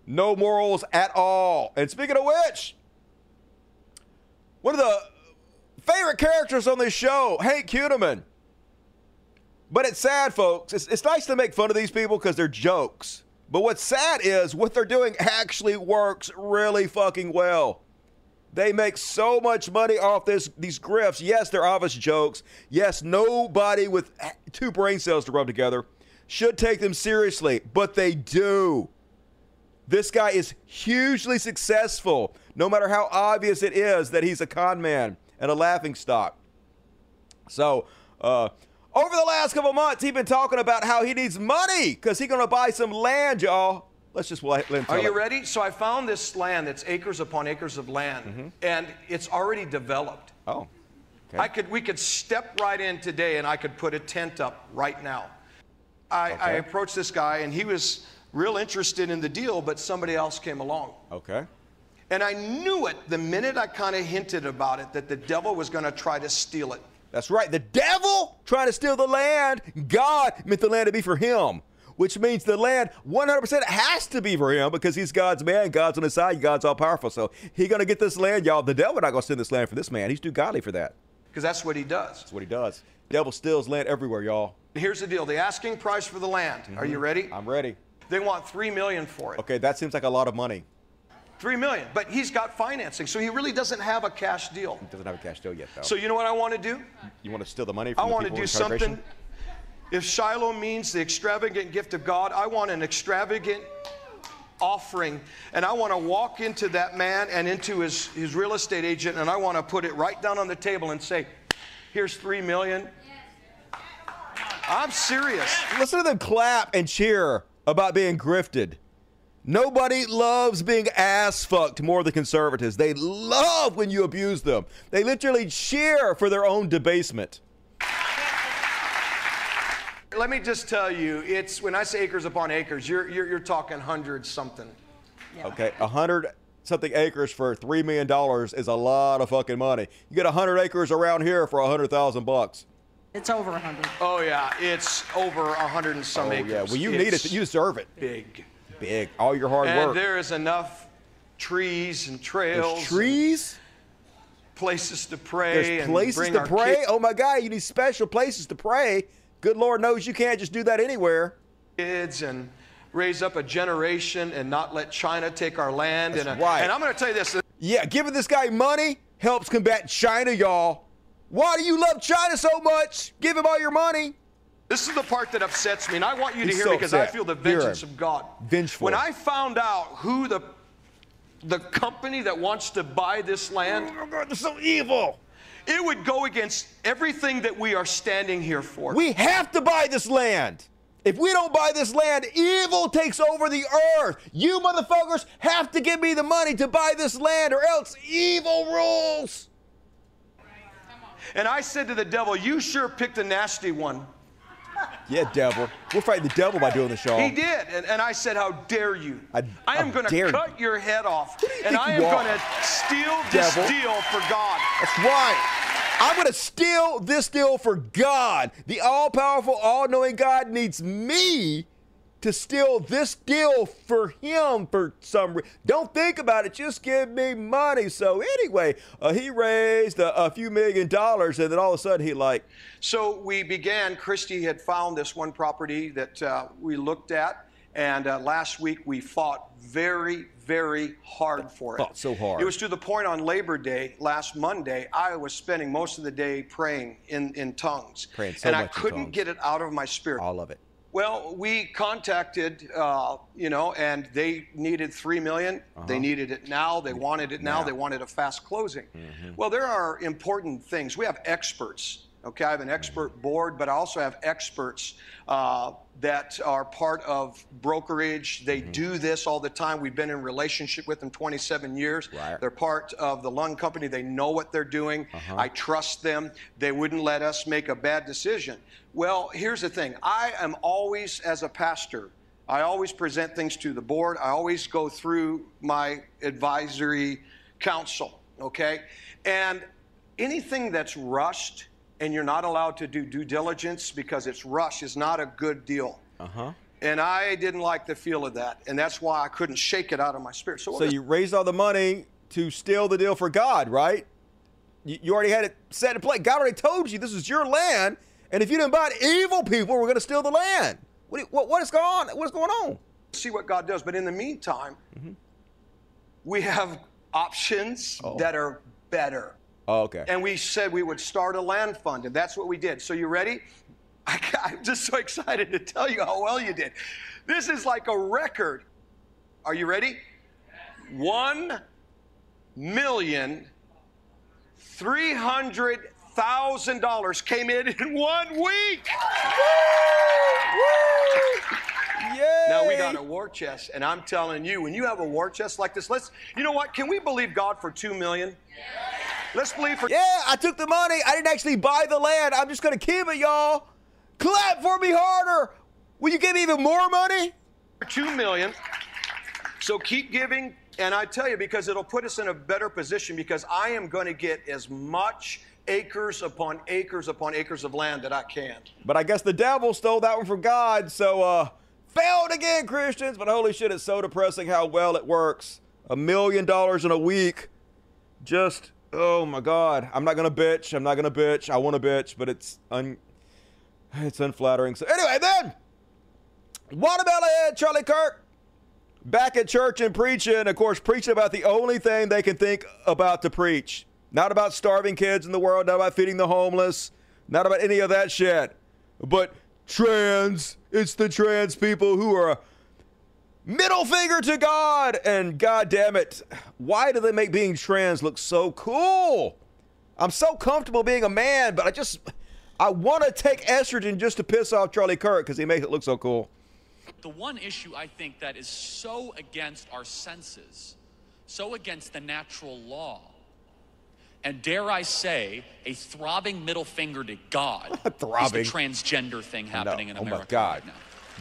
No morals at all. And speaking of which, one of the favorite characters on this show, Hank Kunneman. But it's sad, folks. It's, it's nice to make fun of these people because they're jokes. But what's sad is what they're doing actually works really fucking well. They make so much money off this these grifts. Yes, they're obvious jokes. Yes, nobody with two brain cells to rub together should take them seriously, but they do. This guy is hugely successful, no matter how obvious it is that he's a con man and a laughing stock. So, uh, over the last couple months, he's been talking about how he needs money because he's going to buy some land, y'all. Let's just let him Are you it. ready? So I found this land that's acres upon acres of land, mm-hmm. and it's already developed. Oh. Okay. I could, we could step right in today, and I could put a tent up right now. I, I approached this guy, and he was real interested in the deal, but somebody else came along. Okay. And I knew it the minute I kind of hinted about it that the devil was going to try to steal it. That's right. The devil trying to steal the land. God meant the land to be for him, which means the land 100% has to be for him because he's God's man. God's on his side. God's all powerful. So he going to get this land, y'all. The devil not going to send this land for this man. He's too godly for that. Because that's what he does. That's what he does. Devil steals land everywhere, y'all. Here's the deal the asking price for the land. Are you mm-hmm. ready? I'm ready. They want three million for it. Okay, that seems like a lot of money. Three million. But he's got financing, so he really doesn't have a cash deal. He doesn't have a cash deal yet, though. So you know what I want to do? you want to steal the money I from the want to do something. If Shiloh means the extravagant gift of God, I want an extravagant offering. And I want to walk into that man and into his, his real estate agent, and I want to put it right down on the table and say, here's three million. I'm serious. Listen to them clap and cheer about being grifted. Nobody loves being ass fucked more than conservatives. They love when you abuse them. They literally cheer for their own debasement. Let me just tell you, it's when I say acres upon acres, you're, you're, you're talking hundreds something. Okay, a hundred something acres for three million dollars is a lot of fucking money. You get a hundred acres around here for a hundred thousand bucks. It's over a hundred. Oh yeah, it's over a hundred and some oh acres. yeah, well you need it. You deserve it. Big. All your hard and work. there is enough trees and trails. There's trees. Places to pray. There's and places to pray. kids- Oh my God, you need special places to pray. Good Lord knows you can't just do that anywhere. kids and raise up a generation and not let China take our land. That's and, uh, right. and I'm going to tell you this. Yeah, giving this guy money helps combat China, y'all. Why do you love China so much? Give him all your money. This is the part that upsets me, and I want you to hear so because I feel the vengeance of God. Vengeful. When I found out who the the company that wants to buy this land, oh God, they're so evil. It would go against everything that we are standing here for. We have to buy this land. If we don't buy this land, evil takes over the earth. You motherfuckers have to give me the money to buy this land, or else evil rules. And I said to the devil, You sure picked a nasty one. Yeah, devil. We're fighting the devil by doing the y'all. He did. And, and I said, How dare you? I, I am going to you. cut your head off. You And I am going to steal this Devil. deal for God. That's right. I'm going to steal this deal for God. The all powerful, all knowing God needs me to steal this deal for him for some reason. Don't think about it. Just give me money. So, anyway, uh, he raised a, a few million dollars, and then all of a sudden he, like, So we began. Christie had found this one property that uh, we looked at, and uh, last week we fought very, very hard for it. Fought so hard. It was to the point on Labor Day last Monday. I was spending most of the day praying in in tongues, Praying so and I couldn't get it out of my spirit. all of it. Well, we contacted, uh, you know, and they needed three million. They Uh-huh. needed it now. They wanted it now. Now. They wanted a fast closing. Mm-hmm. Well, there are important things. We have experts. Okay, I have an expert board, but I also have experts uh, that are part of brokerage. They Mm-hmm. do this all the time. We've been in relationship with them 27 years. Right. They're part of the lung company. They know what they're doing. Uh-huh. I trust them. They wouldn't let us make a bad decision. Well, here's the thing. I am always, as a pastor, I always present things to the board. I always go through my advisory council, okay? And anything that's rushed and you're not allowed to do due diligence because it's rushed is not a good deal. Uh huh. And I didn't like the feel of that. And that's why I couldn't shake it out of my spirit. So, So you raised all the money to steal the deal for God, right? You, you already had it set in play. God already told you this is your land, and if you didn't buy it, evil people were going to steal the land. What, what, what is going on? What's going on? see what God does. But in the meantime, mm-hmm. we have options oh. that are better. Oh, okay. And we said we would start a land fund, and that's what we did. So you ready? I, I'm just so excited to tell you how well you did. This is like a record. Are you ready? One million three hundred thousand dollars came in in one week. Now we got a war chest, and I'm telling you, when you have a war chest like this, let's. You know what? Can we believe God for two million? Yeah. Let's believe for. Yeah, I took the money. I didn't actually buy the land. I'm just going to keep it, y'all. Clap for me harder. Will you give me even more money? For Two million. So keep giving, and I tell you, because it'll put us in a better position because I am going to get as much acres upon acres upon acres of land that I can't. But I guess the devil stole that one from God, so uh failed again, Christians. But holy shit, it's so depressing how well it works. A million dollars in a week. Just oh my god. I'm not gonna bitch. I'm not gonna bitch. I wanna bitch, but it's un it's unflattering. So anyway, then Watermelon Head Charlie Kirk back at church and preaching, of course, preaching about the only thing they can think about to preach. Not about starving kids in the world, not about feeding the homeless, not about any of that shit. But trans, it's the trans people who are middle finger to God. And god damn it, why do they make being trans look so cool? I'm so comfortable being a man, but I just I want to take estrogen just to piss off Charlie Kirk because he makes it look so cool. The one issue I think that is so against our senses, so against the natural law, and dare I say, a throbbing middle finger to God, Throbbing. is the transgender thing happening in America. oh my God. right now.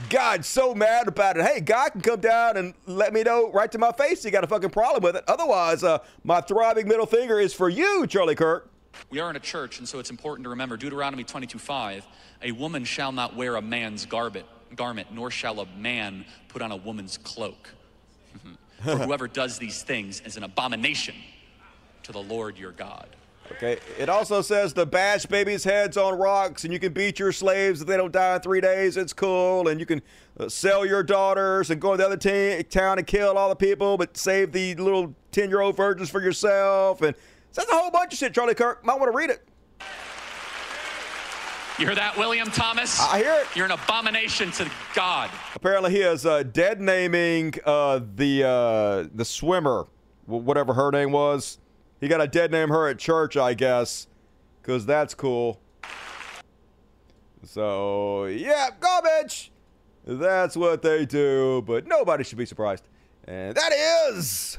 God's so mad about it. Hey, God can come down and let me know right to my face. You got a fucking problem with it. Otherwise, uh, my throbbing middle finger is for you, Charlie Kirk. We are in a church, and so it's important to remember Deuteronomy 22:5, a woman shall not wear a man's garment, garment, nor shall a man put on a woman's cloak. For whoever does these things is an abomination to the Lord your God. Okay. It also says to bash babies' heads on rocks, and you can beat your slaves if they don't die in three days. It's cool, and you can uh, sell your daughters and go to the other t- town and kill all the people, but save the little ten-year-old virgins for yourself. And that's a whole bunch of shit. Charlie Kirk might want to read it. You hear that, William Thomas? I hear it. You're an abomination to God. Apparently, he is uh, dead naming uh, the uh, the swimmer, whatever her name was. He got a dead name her at church, I guess, because that's cool. So yeah, garbage. That's what they do, but nobody should be surprised. And that is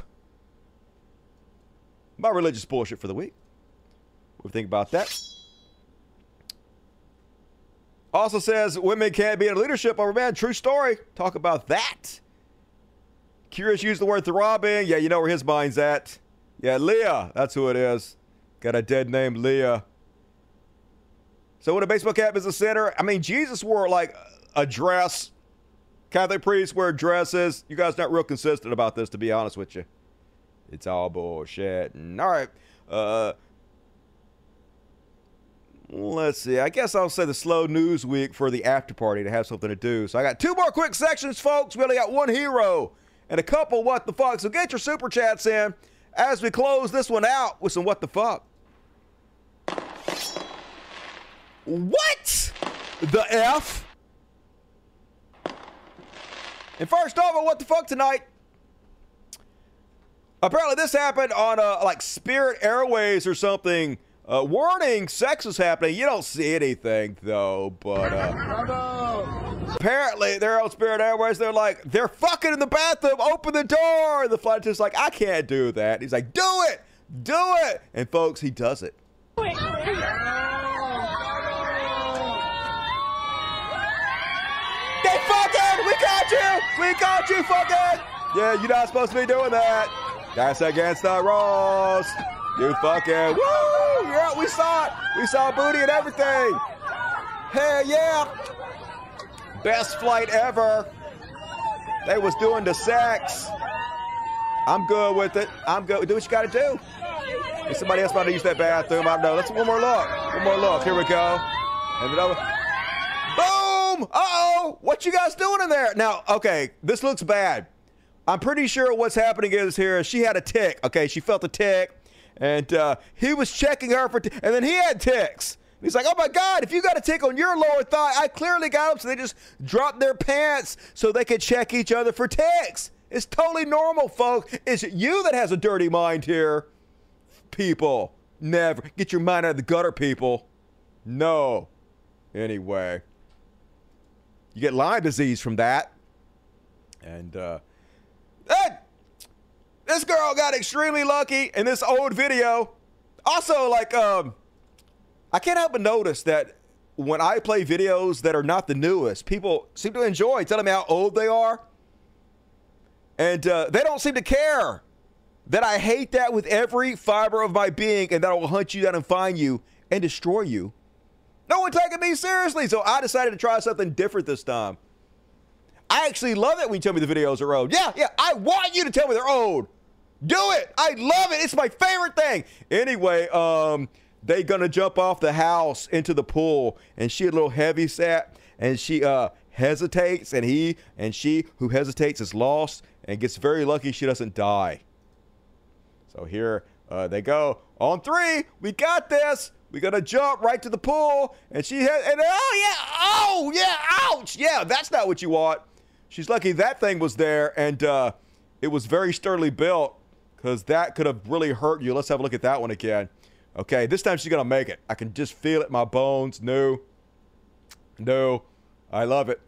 my religious bullshit for the week. What do you think about that? Also says women can't be in leadership over men. True story. Talk about that. Curious used the word throbbing. Yeah, you know where his mind's at. Yeah, Lia. That's who it is. Got a dead name, Lia. So when a baseball cap is a center, I mean, Jesus wore like a dress. Catholic priests wear dresses. You guys not real consistent about this, to be honest with you. It's all bullshit. All right. Uh, let's see. I guess I'll say the slow news week for the after party to have something to do. So I got two more quick sections, folks. We only got one hero and a couple what the fuck. So get your super chats in as we close this one out with some what the fuck. What the F? And first off, what the fuck tonight? Apparently, this happened on uh, like Spirit Airways or something. Uh, warning, sex is happening. You don't see anything though, but uh, apparently they're on Spirit Airways. They're like, they're fucking in the bathroom. Open the door. And The flight attendant's like, I can't do that. He's like, do it, do it. And folks, he does it. They fucking, we caught you, we caught you, fucking. Yeah, you're not supposed to be doing that. That's against the rules. You fucking woo! Yeah, we saw it. We saw booty and everything. Hell yeah! Best flight ever. They was doing the sex. I'm good with it. I'm good. Do what you got to do. If somebody else about to use that bathroom, I don't know. Let's one more look. One more look. Here we go. And over. Boom! Uh oh! What you guys doing in there? Now, okay, this looks bad. I'm pretty sure what's happening is here. She had a tick. Okay, she felt a tick, and uh, he was checking her for, t- and then he had ticks. He's like, oh my God, if you got a tick on your lower thigh, I clearly got them. So they just dropped their pants so they could check each other for ticks. It's totally normal, folks. It's you that has a dirty mind here. People, never. Get your mind out of the gutter, people. No. Anyway, you get Lyme disease from that. And, uh, this girl got extremely lucky in this old video. Also, like, um, I can't help but notice that when I play videos that are not the newest, people seem to enjoy telling me how old they are. And uh, they don't seem to care that I hate that with every fiber of my being and that I will hunt you down and find you and destroy you. No one taking me seriously. So I decided to try something different this time. I actually love it when you tell me the videos are old. Yeah, yeah, I want you to tell me they're old. Do it. I love it. It's my favorite thing. Anyway, um, they gonna jump off the house into the pool, and she a little heavy set, and she uh hesitates, and he and she who hesitates is lost and gets very lucky she doesn't die. So here uh, they go on three. We got this. We gotta jump right to the pool, and she had and oh yeah, oh yeah, ouch, yeah. That's not what you want. She's lucky that thing was there and uh, it was very sturdily built because that could have really hurt you. Let's have a look at that one again. Okay, this time she's going to make it. I can just feel it my bones. No. No. I love it.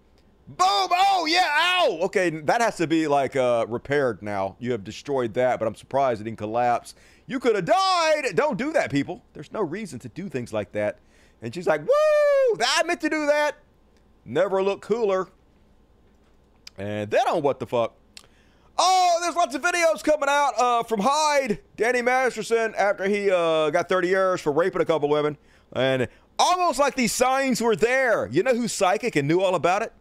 Boom! Oh, yeah, ow! Okay, that has to be like uh, repaired now. You have destroyed that, but I'm surprised it didn't collapse. You could have died! Don't do that, people. There's no reason to do things like that. And she's like, woo! I meant to do that. Never look cooler. And then on what the fuck? Oh, there's lots of videos coming out uh, from Hyde, Danny Masterson, after he uh, got 30 years for raping a couple women. And almost like these signs were there. You know who's psychic and knew all about it?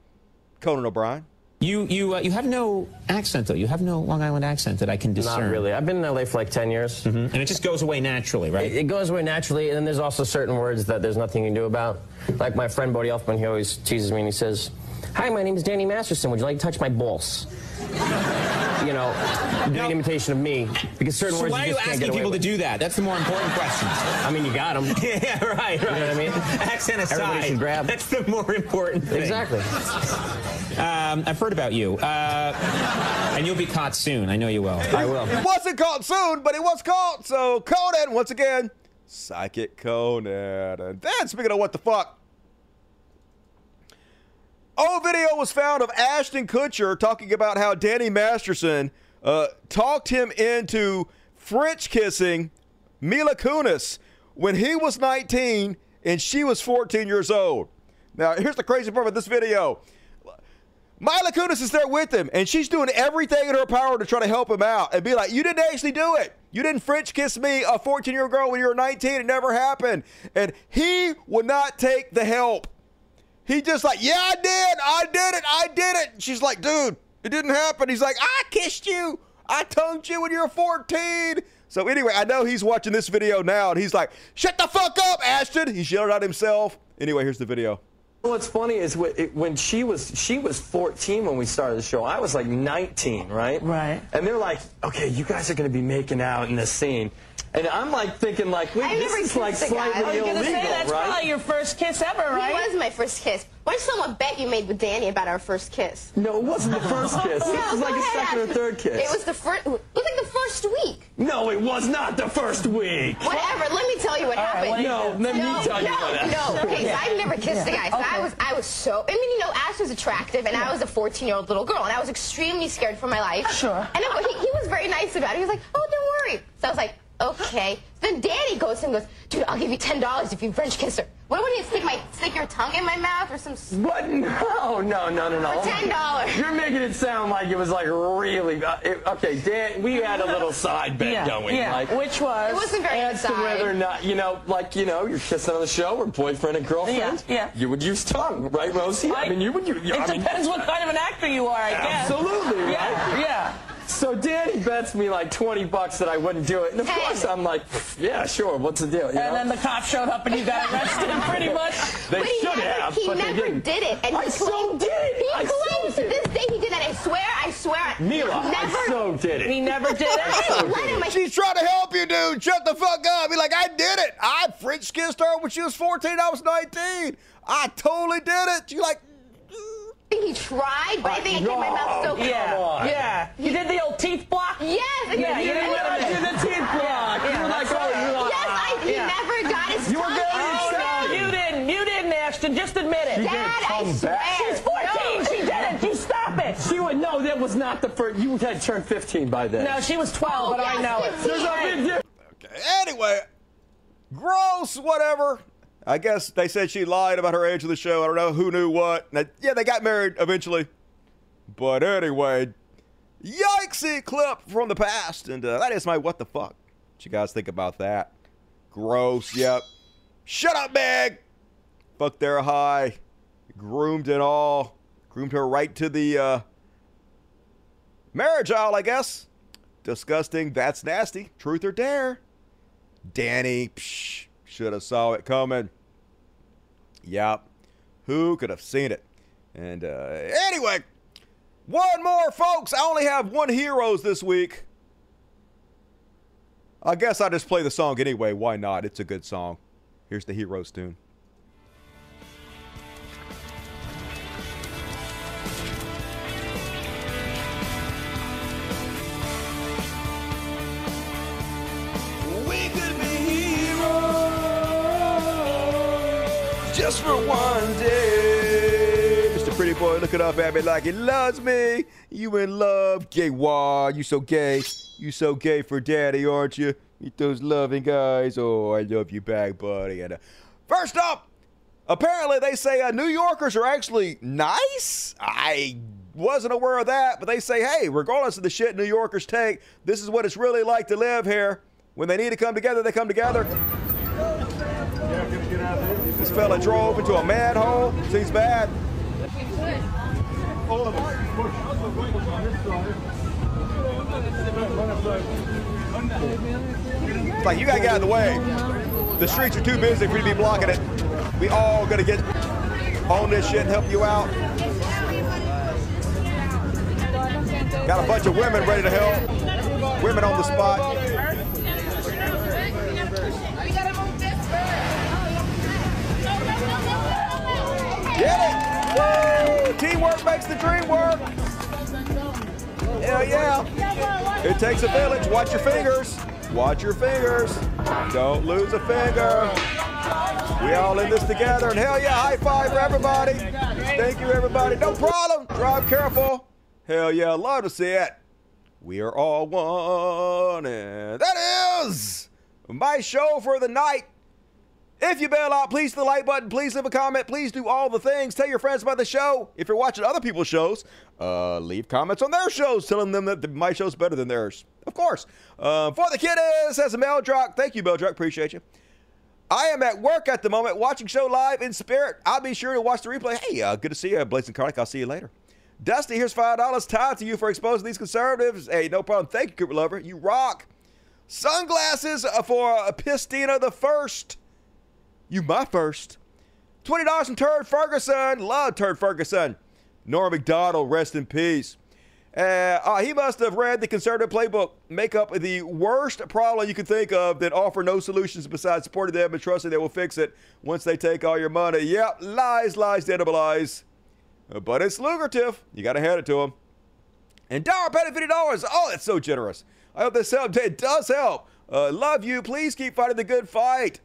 Conan O'Brien. You you uh, you have no accent though. You have no Long Island accent that I can discern. Not really. I've been in LA for like 10 years. Mm-hmm. And it just goes away naturally, right? It, it, goes away naturally, and then there's also certain words that there's nothing you can do about. Like my friend Bodhi Elfman, he always teases me and he says, Hi, my name is Danny Masterson. Would you like to touch my balls? you know, doing an imitation of me because certain so words why you are just you can't asking get away people with. to do that? That's the more important question. I mean, you got them. yeah, right, right. You know what I mean? Accent aside, Everybody should grab. that's the more important thing. Exactly. Um, I've heard about you, uh, and you'll be caught soon. I know you will. I will. It wasn't caught soon, but it was caught. So Conan, once again, Psychic Conan. And then, speaking of what the fuck, old video was found of Ashton Kutcher talking about how Danny Masterson uh, talked him into French kissing Mila Kunis when he was 19 and she was 14 years old. Now, here's the crazy part about this video. Mila Kunis is there with him, and she's doing everything in her power to try to help him out and be like, You didn't actually do it. You didn't French kiss me, a 14 year old girl, when you were 19. It never happened. And he would not take the help. He just like, Yeah, I did. I did it. I did it. She's like, Dude, it didn't happen. He's like, I kissed you. I tongued you when you were 14. So anyway, I know he's watching this video now, and he's like, Shut the fuck up, Ashton. He's yelling at himself. Anyway, here's the video. What's funny is when she was she was 14 when we started the show. I was like 19, right? Right. And they're like, "Okay, you guys are going to be making out in this scene," and I'm like thinking, like, "Wait, I this is like kissed a guy. slightly I was illegal, gonna say that's right?" probably your first kiss ever, right? It was my first kiss. What's someone bet you made with Danny about our first kiss? No, it wasn't the first kiss. No, This was like go a ahead, second or third kiss. It was the first. It was like the first week. No, it was not the first week. Whatever. Let me tell you what All right, happened. what do you No, do? let me no, tell you no, what happened. No, okay. Yeah. So I've never kissed Yeah. a guy. So I was, I was so. I mean, you know, Ash was attractive, and I was a 14-year-old little girl, and I was extremely scared for my life. Sure. And it, he, he was very nice about it. He was like, "Oh, don't worry." So I was like, "Okay." Then Danny goes and goes, "Dude, I'll give you ten dollars if you French kiss her." What would you stick my stick your tongue in my mouth or some? What? No, no, no, no, no. For $10. You're making it sound like it was like really. Uh, it, okay, Dan, we had a little side bet Yeah, going. yeah. Like, Which was? It wasn't very as to side. whether or not you know, like you know, you're kissing on the show or boyfriend and girlfriend. Yeah, yeah. You would use tongue, right, Rosie? I, mean, you would. You, you, It I mean, depends what kind of an actor you are, I guess. Absolutely, right? Yeah, yeah. So Danny bets me like 20 bucks that I wouldn't do it. And of Ten. course I'm like, yeah, sure, what's the deal? You And know? then the cop showed up and you got arrested, pretty much. They but he should never, have, He but they didn't. did it. And I he so did it. He I so claims to did this day he did that. I swear, I swear. Mila, I never, so did it. He never did it. So Let did him. it. She's trying to help you, dude. Shut the fuck up. Be like, I did it. I French kissed her when she was 14. I was 19. I totally did it. She like, He tried, but I think I kept my mouth so Yeah, yeah. You did the old teeth block? Yes. I Yeah, you didn't I do the teeth block. Yeah, You were like, oh, right. you were like, Yes, I he yeah. never got his You were tongue very in. excited. No, you didn't. You didn't, Ashton. Just admit it. She Dad, didn't I come swear. back. She's 14. She didn't. You stop it. She would know that was not the first. You had turned 15 by then. No, she was 12, but I know it. There's a big difference. Anyway, gross, whatever. I guess they said she lied about her age of the show. I don't know who knew what. Yeah, they got married eventually. But anyway, yikesy clip from the past. And uh, that is my what the fuck. What you guys think about that? Gross, yep. Shut up, Meg! Fuck their high. Groomed and all. Groomed her right to the uh, marriage aisle, I guess. Disgusting. That's nasty. Truth or dare? Danny, psh, should have saw it coming. Yep. Who could have seen it? And uh, anyway, one more, folks. I only have one heroes this week. I guess I just play the song anyway. Why not? It's a good song. Here's the heroes tune. Just for one day. Mr. Pretty Boy looking up at me like he loves me. You in love, gay wah. You so gay. You so gay for daddy, aren't you? Meet those loving guys. Oh, I love you back, buddy. And uh, first up, apparently they say uh, New Yorkers are actually nice. I wasn't aware of that, but they say, hey, regardless of the shit New Yorkers take, this is what it's really like to live here. When they need to come together, they come together. Fella drove into a mad manhole. Seems bad. It's like you gotta get out of the way. The streets are too busy for you to be blocking it. We all gotta get on this shit and help you out. Got a bunch of women ready to help. Women on the spot. Makes the dream work. Hell yeah. It takes a village. Watch your fingers. Watch your fingers. Don't lose a finger. We all in this together. And hell yeah, high five for everybody. Thank you, everybody. No problem. Drive careful. Hell yeah, love to see it. We are all one. And that is my show for the night. If you bail out, please hit the like button. Please leave a comment. Please do all the things. Tell your friends about the show. If you're watching other people's shows, uh, leave comments on their shows telling them that my show's better than theirs. Of course. Uh, for the kiddies, says Meldrock. Thank you, Meldrock. Appreciate you. I am at work at the moment watching show live in spirit. I'll be sure to watch the replay. Hey, uh, good to see you, Blazing Karnak. I'll see you later. Dusty, here's $5 tied to you for exposing these conservatives. Hey, no problem. Thank you, Cooper Lover. You rock. Sunglasses for Pistina the First. You my first. $20 from Turd Ferguson. Love Turd Ferguson. Norm Macdonald, rest in peace. Uh, uh, he must have read the conservative playbook, make up the worst problem you can think of, then offer no solutions besides supporting them and trusting they will fix it once they take all your money. Yep, lies, lies, edible lies. Uh, but it's lucrative. You got to hand it to them. And dollar penny fifty dollars. Oh, that's so generous. I hope this helps. It does help. Uh, love you. Please keep fighting the good fight.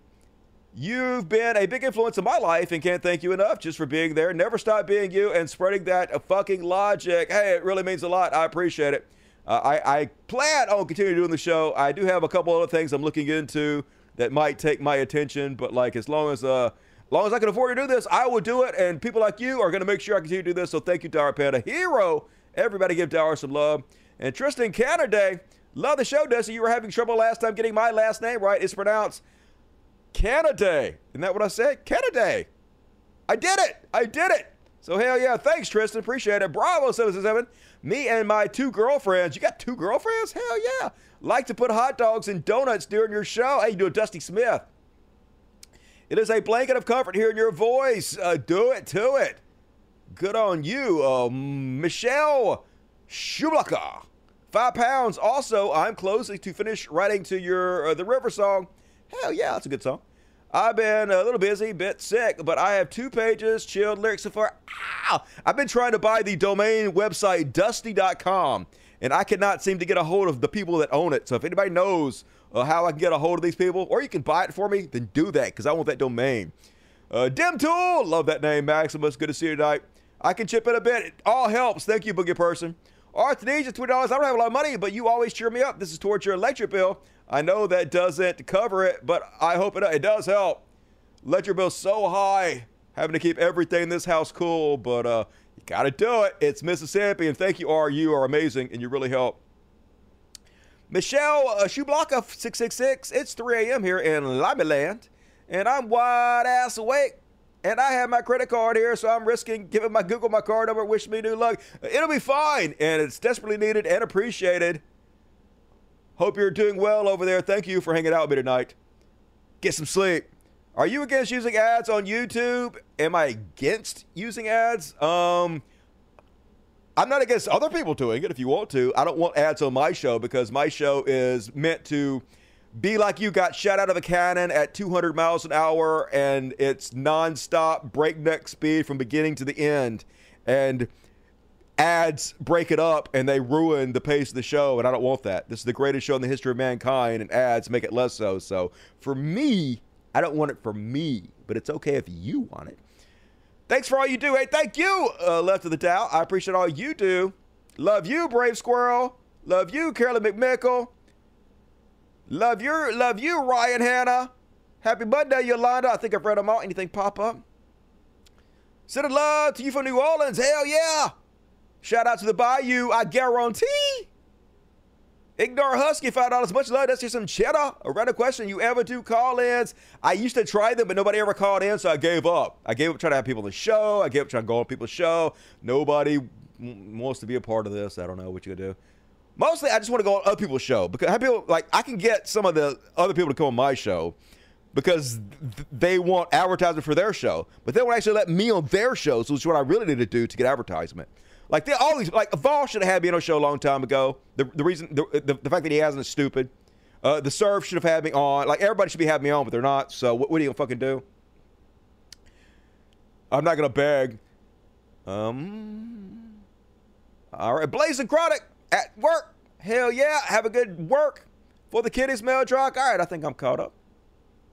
You've been a big influence in my life and can't thank you enough just for being there. Never stop being you and spreading that fucking logic. Hey, it really means a lot. I appreciate it. Uh, I, I plan on continuing doing the show. I do have a couple other things I'm looking into that might take my attention, but like as long as uh, as long as I can afford to do this, I will do it. And people like you are going to make sure I continue to do this. So thank you, Dara Panda. Hero. Everybody give Dara some love. And Tristan Canada, love the show, Dusty. You were having trouble last time getting my last name right. It's pronounced Canada. Isn't that what I said? Canada. I did it. I did it. So hell yeah. Thanks, Tristan. Appreciate it. Bravo, 777. Me and my two girlfriends. You got two girlfriends? Hell yeah. Like to put hot dogs and donuts during your show. Hey, you do a Dusty Smith. It is a blanket of comfort hearing your voice. Uh, do it to it. Good on you, uh, Michelle Schublacher. Five pounds. Also, I'm closing to finish writing to your uh, the River song. Hell yeah, that's a good song. I've been a little busy, bit sick, but I have two pages, chilled lyrics so far. Ow! I've been trying to buy the domain website dusty.com, and I cannot seem to get a hold of the people that own it. So if anybody knows uh, how I can get a hold of these people, or you can buy it for me, then do that because I want that domain. Uh, Dim Tool, love that name, Maximus. Good to see you tonight. I can chip in a bit. It all helps. Thank you, Boogie Person. Arthnesia, $20. I don't have a lot of money, but you always cheer me up. This is towards your electric bill. I know that doesn't cover it, but I hope it, it does help. Electric bill's so high, having to keep everything in this house cool, but uh, you got to do it. It's Mississippi, and thank you, R. You are amazing, and you really help. Michelle uh, Shublaka 666. It's 3 a.m. here in Lamiland, and I'm wide ass awake. And I have my credit card here, so I'm risking giving my Google my card number. Wish me new luck. It'll be fine, and it's desperately needed and appreciated. Hope you're doing well over there. Thank you for hanging out with me tonight. Get some sleep. Are you against using ads on YouTube? Am I against using ads? Um, I'm not against other people doing it if you want to. I don't want ads on my show because my show is meant to be like you got shot out of a cannon at 200 miles an hour and it's nonstop breakneck speed from beginning to the end. And ads break it up and they ruin the pace of the show. And I don't want that. This is the greatest show in the history of mankind, and ads make it less so. So for me, I don't want it for me, but it's okay if you want it. Thanks for all you do. Hey, thank you, uh, Left of the Doubt. I appreciate all you do. Love you, Brave Squirrel. Love you, Carolyn McMickle. Love you, love you, Ryan Hanna. Happy Monday, Yolanda. I think I've read them all. Anything pop up? Send a love to you from New Orleans. Hell yeah. Shout out to the Bayou. I guarantee. Ignore Husky, $5. Much love. That's just some cheddar. A random question. You ever do call ins? I used to try them, but nobody ever called in, so I gave up. I gave up trying to have people on the show. I gave up trying to go on people's show. Nobody wants to be a part of this. I don't know what you gonna do. Mostly, I just want to go on other people's show because people like I can get some of the other people to come on my show because th- they want advertisement for their show, but they won't actually let me on their show. So it's what I really need to do to get advertisement. Like they all these like Vol should have had me on a show a long time ago. The the reason the, the, the fact that he hasn't is stupid. Uh, the serve should have had me on. Like everybody should be having me on, but they're not. So what, what are you gonna fucking do? I'm not gonna beg. Um. All right, Blazing Chronic at work. Hell yeah, have a good work for the kiddies, mail truck. All right, I think I'm caught up.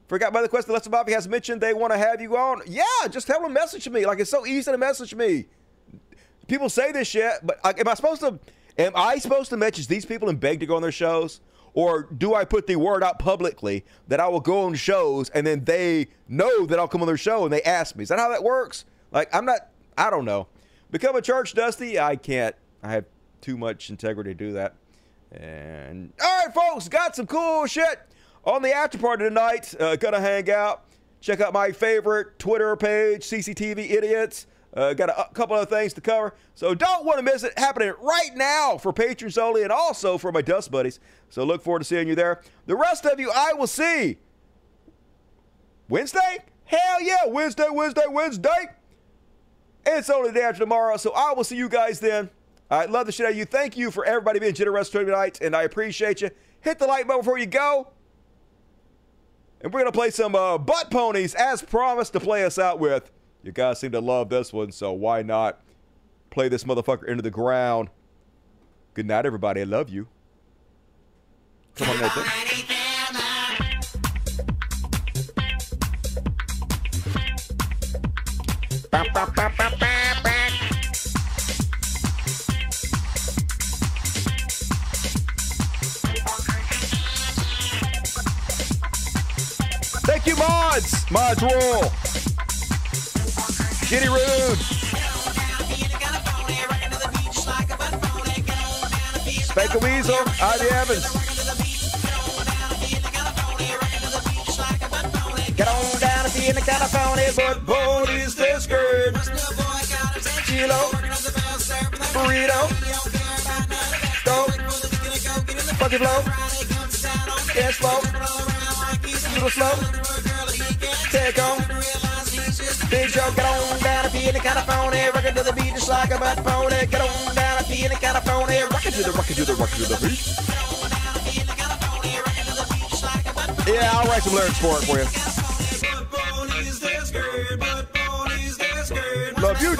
Forgot by the question, Lester Bobby has mentioned they want to have you on. Yeah, just tell them message me. Like it's so easy to message me. People say this shit, but like, am I supposed to? Am I supposed to message these people and beg to go on their shows, Or do I put the word out publicly that I will go on shows and then they know that I'll come on their show and they ask me? Is that how that works? Like, I'm not, I don't know. Become a church, Dusty? I can't. I have too much integrity to do that. And all right, folks, got some cool shit on the after party tonight. Uh, gonna hang out. Check out my favorite Twitter page, CCTV Idiots. Uh, got a, a couple other things to cover, so don't want to miss it. Happening right now for patrons only, and also for my dust buddies. So look forward to seeing you there. The rest of you, I will see Wednesday. Hell yeah, Wednesday, Wednesday, Wednesday. It's only the day after tomorrow, so I will see you guys then. I love the shit out of you. Thank you for everybody being generous tonight, and I appreciate you. Hit the like button before you go. And we're going to play some uh, butt ponies as promised to play us out with. You guys seem to love this one, so why not play this motherfucker into the ground? Good night, everybody. I love you. Come on, Nathan. Thank you, mods. Mods roll. Kitty Rude. Spanker Weasel. Ivy Evans. Get on down if you're in the California, but boys this good. Kilo. Burrito. Dope. Funky flow. Dance flow. Little slow. Take on. Get on down if you're in the rockin' to the beat just like a pony. Get on down if you're in the rockin' to the, rockin' to the, rockin' to the beat. Yeah, I'll write some lyrics for it for you. Love you.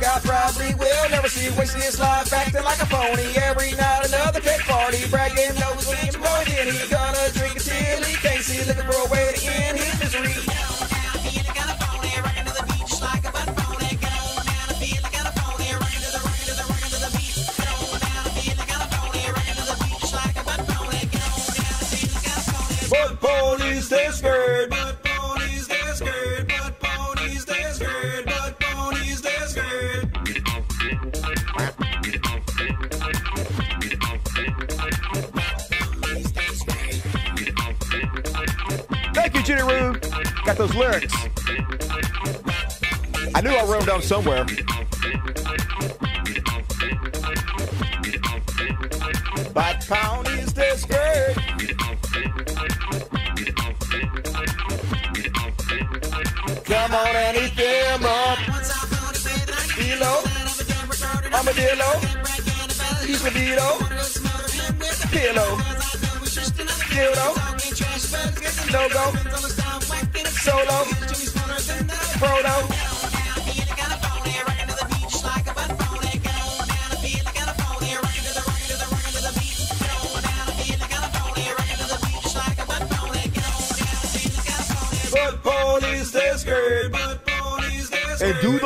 God probably will never see wasting his life acting like a phony. Every night another cake party, bragging knows he's gonna drink down somewhere. But ponies, they're scared. Come on and eat them up. Kilo, armadillo, quesadillo, pillow, dildo, logo, solo,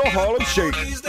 the Harlem Shake.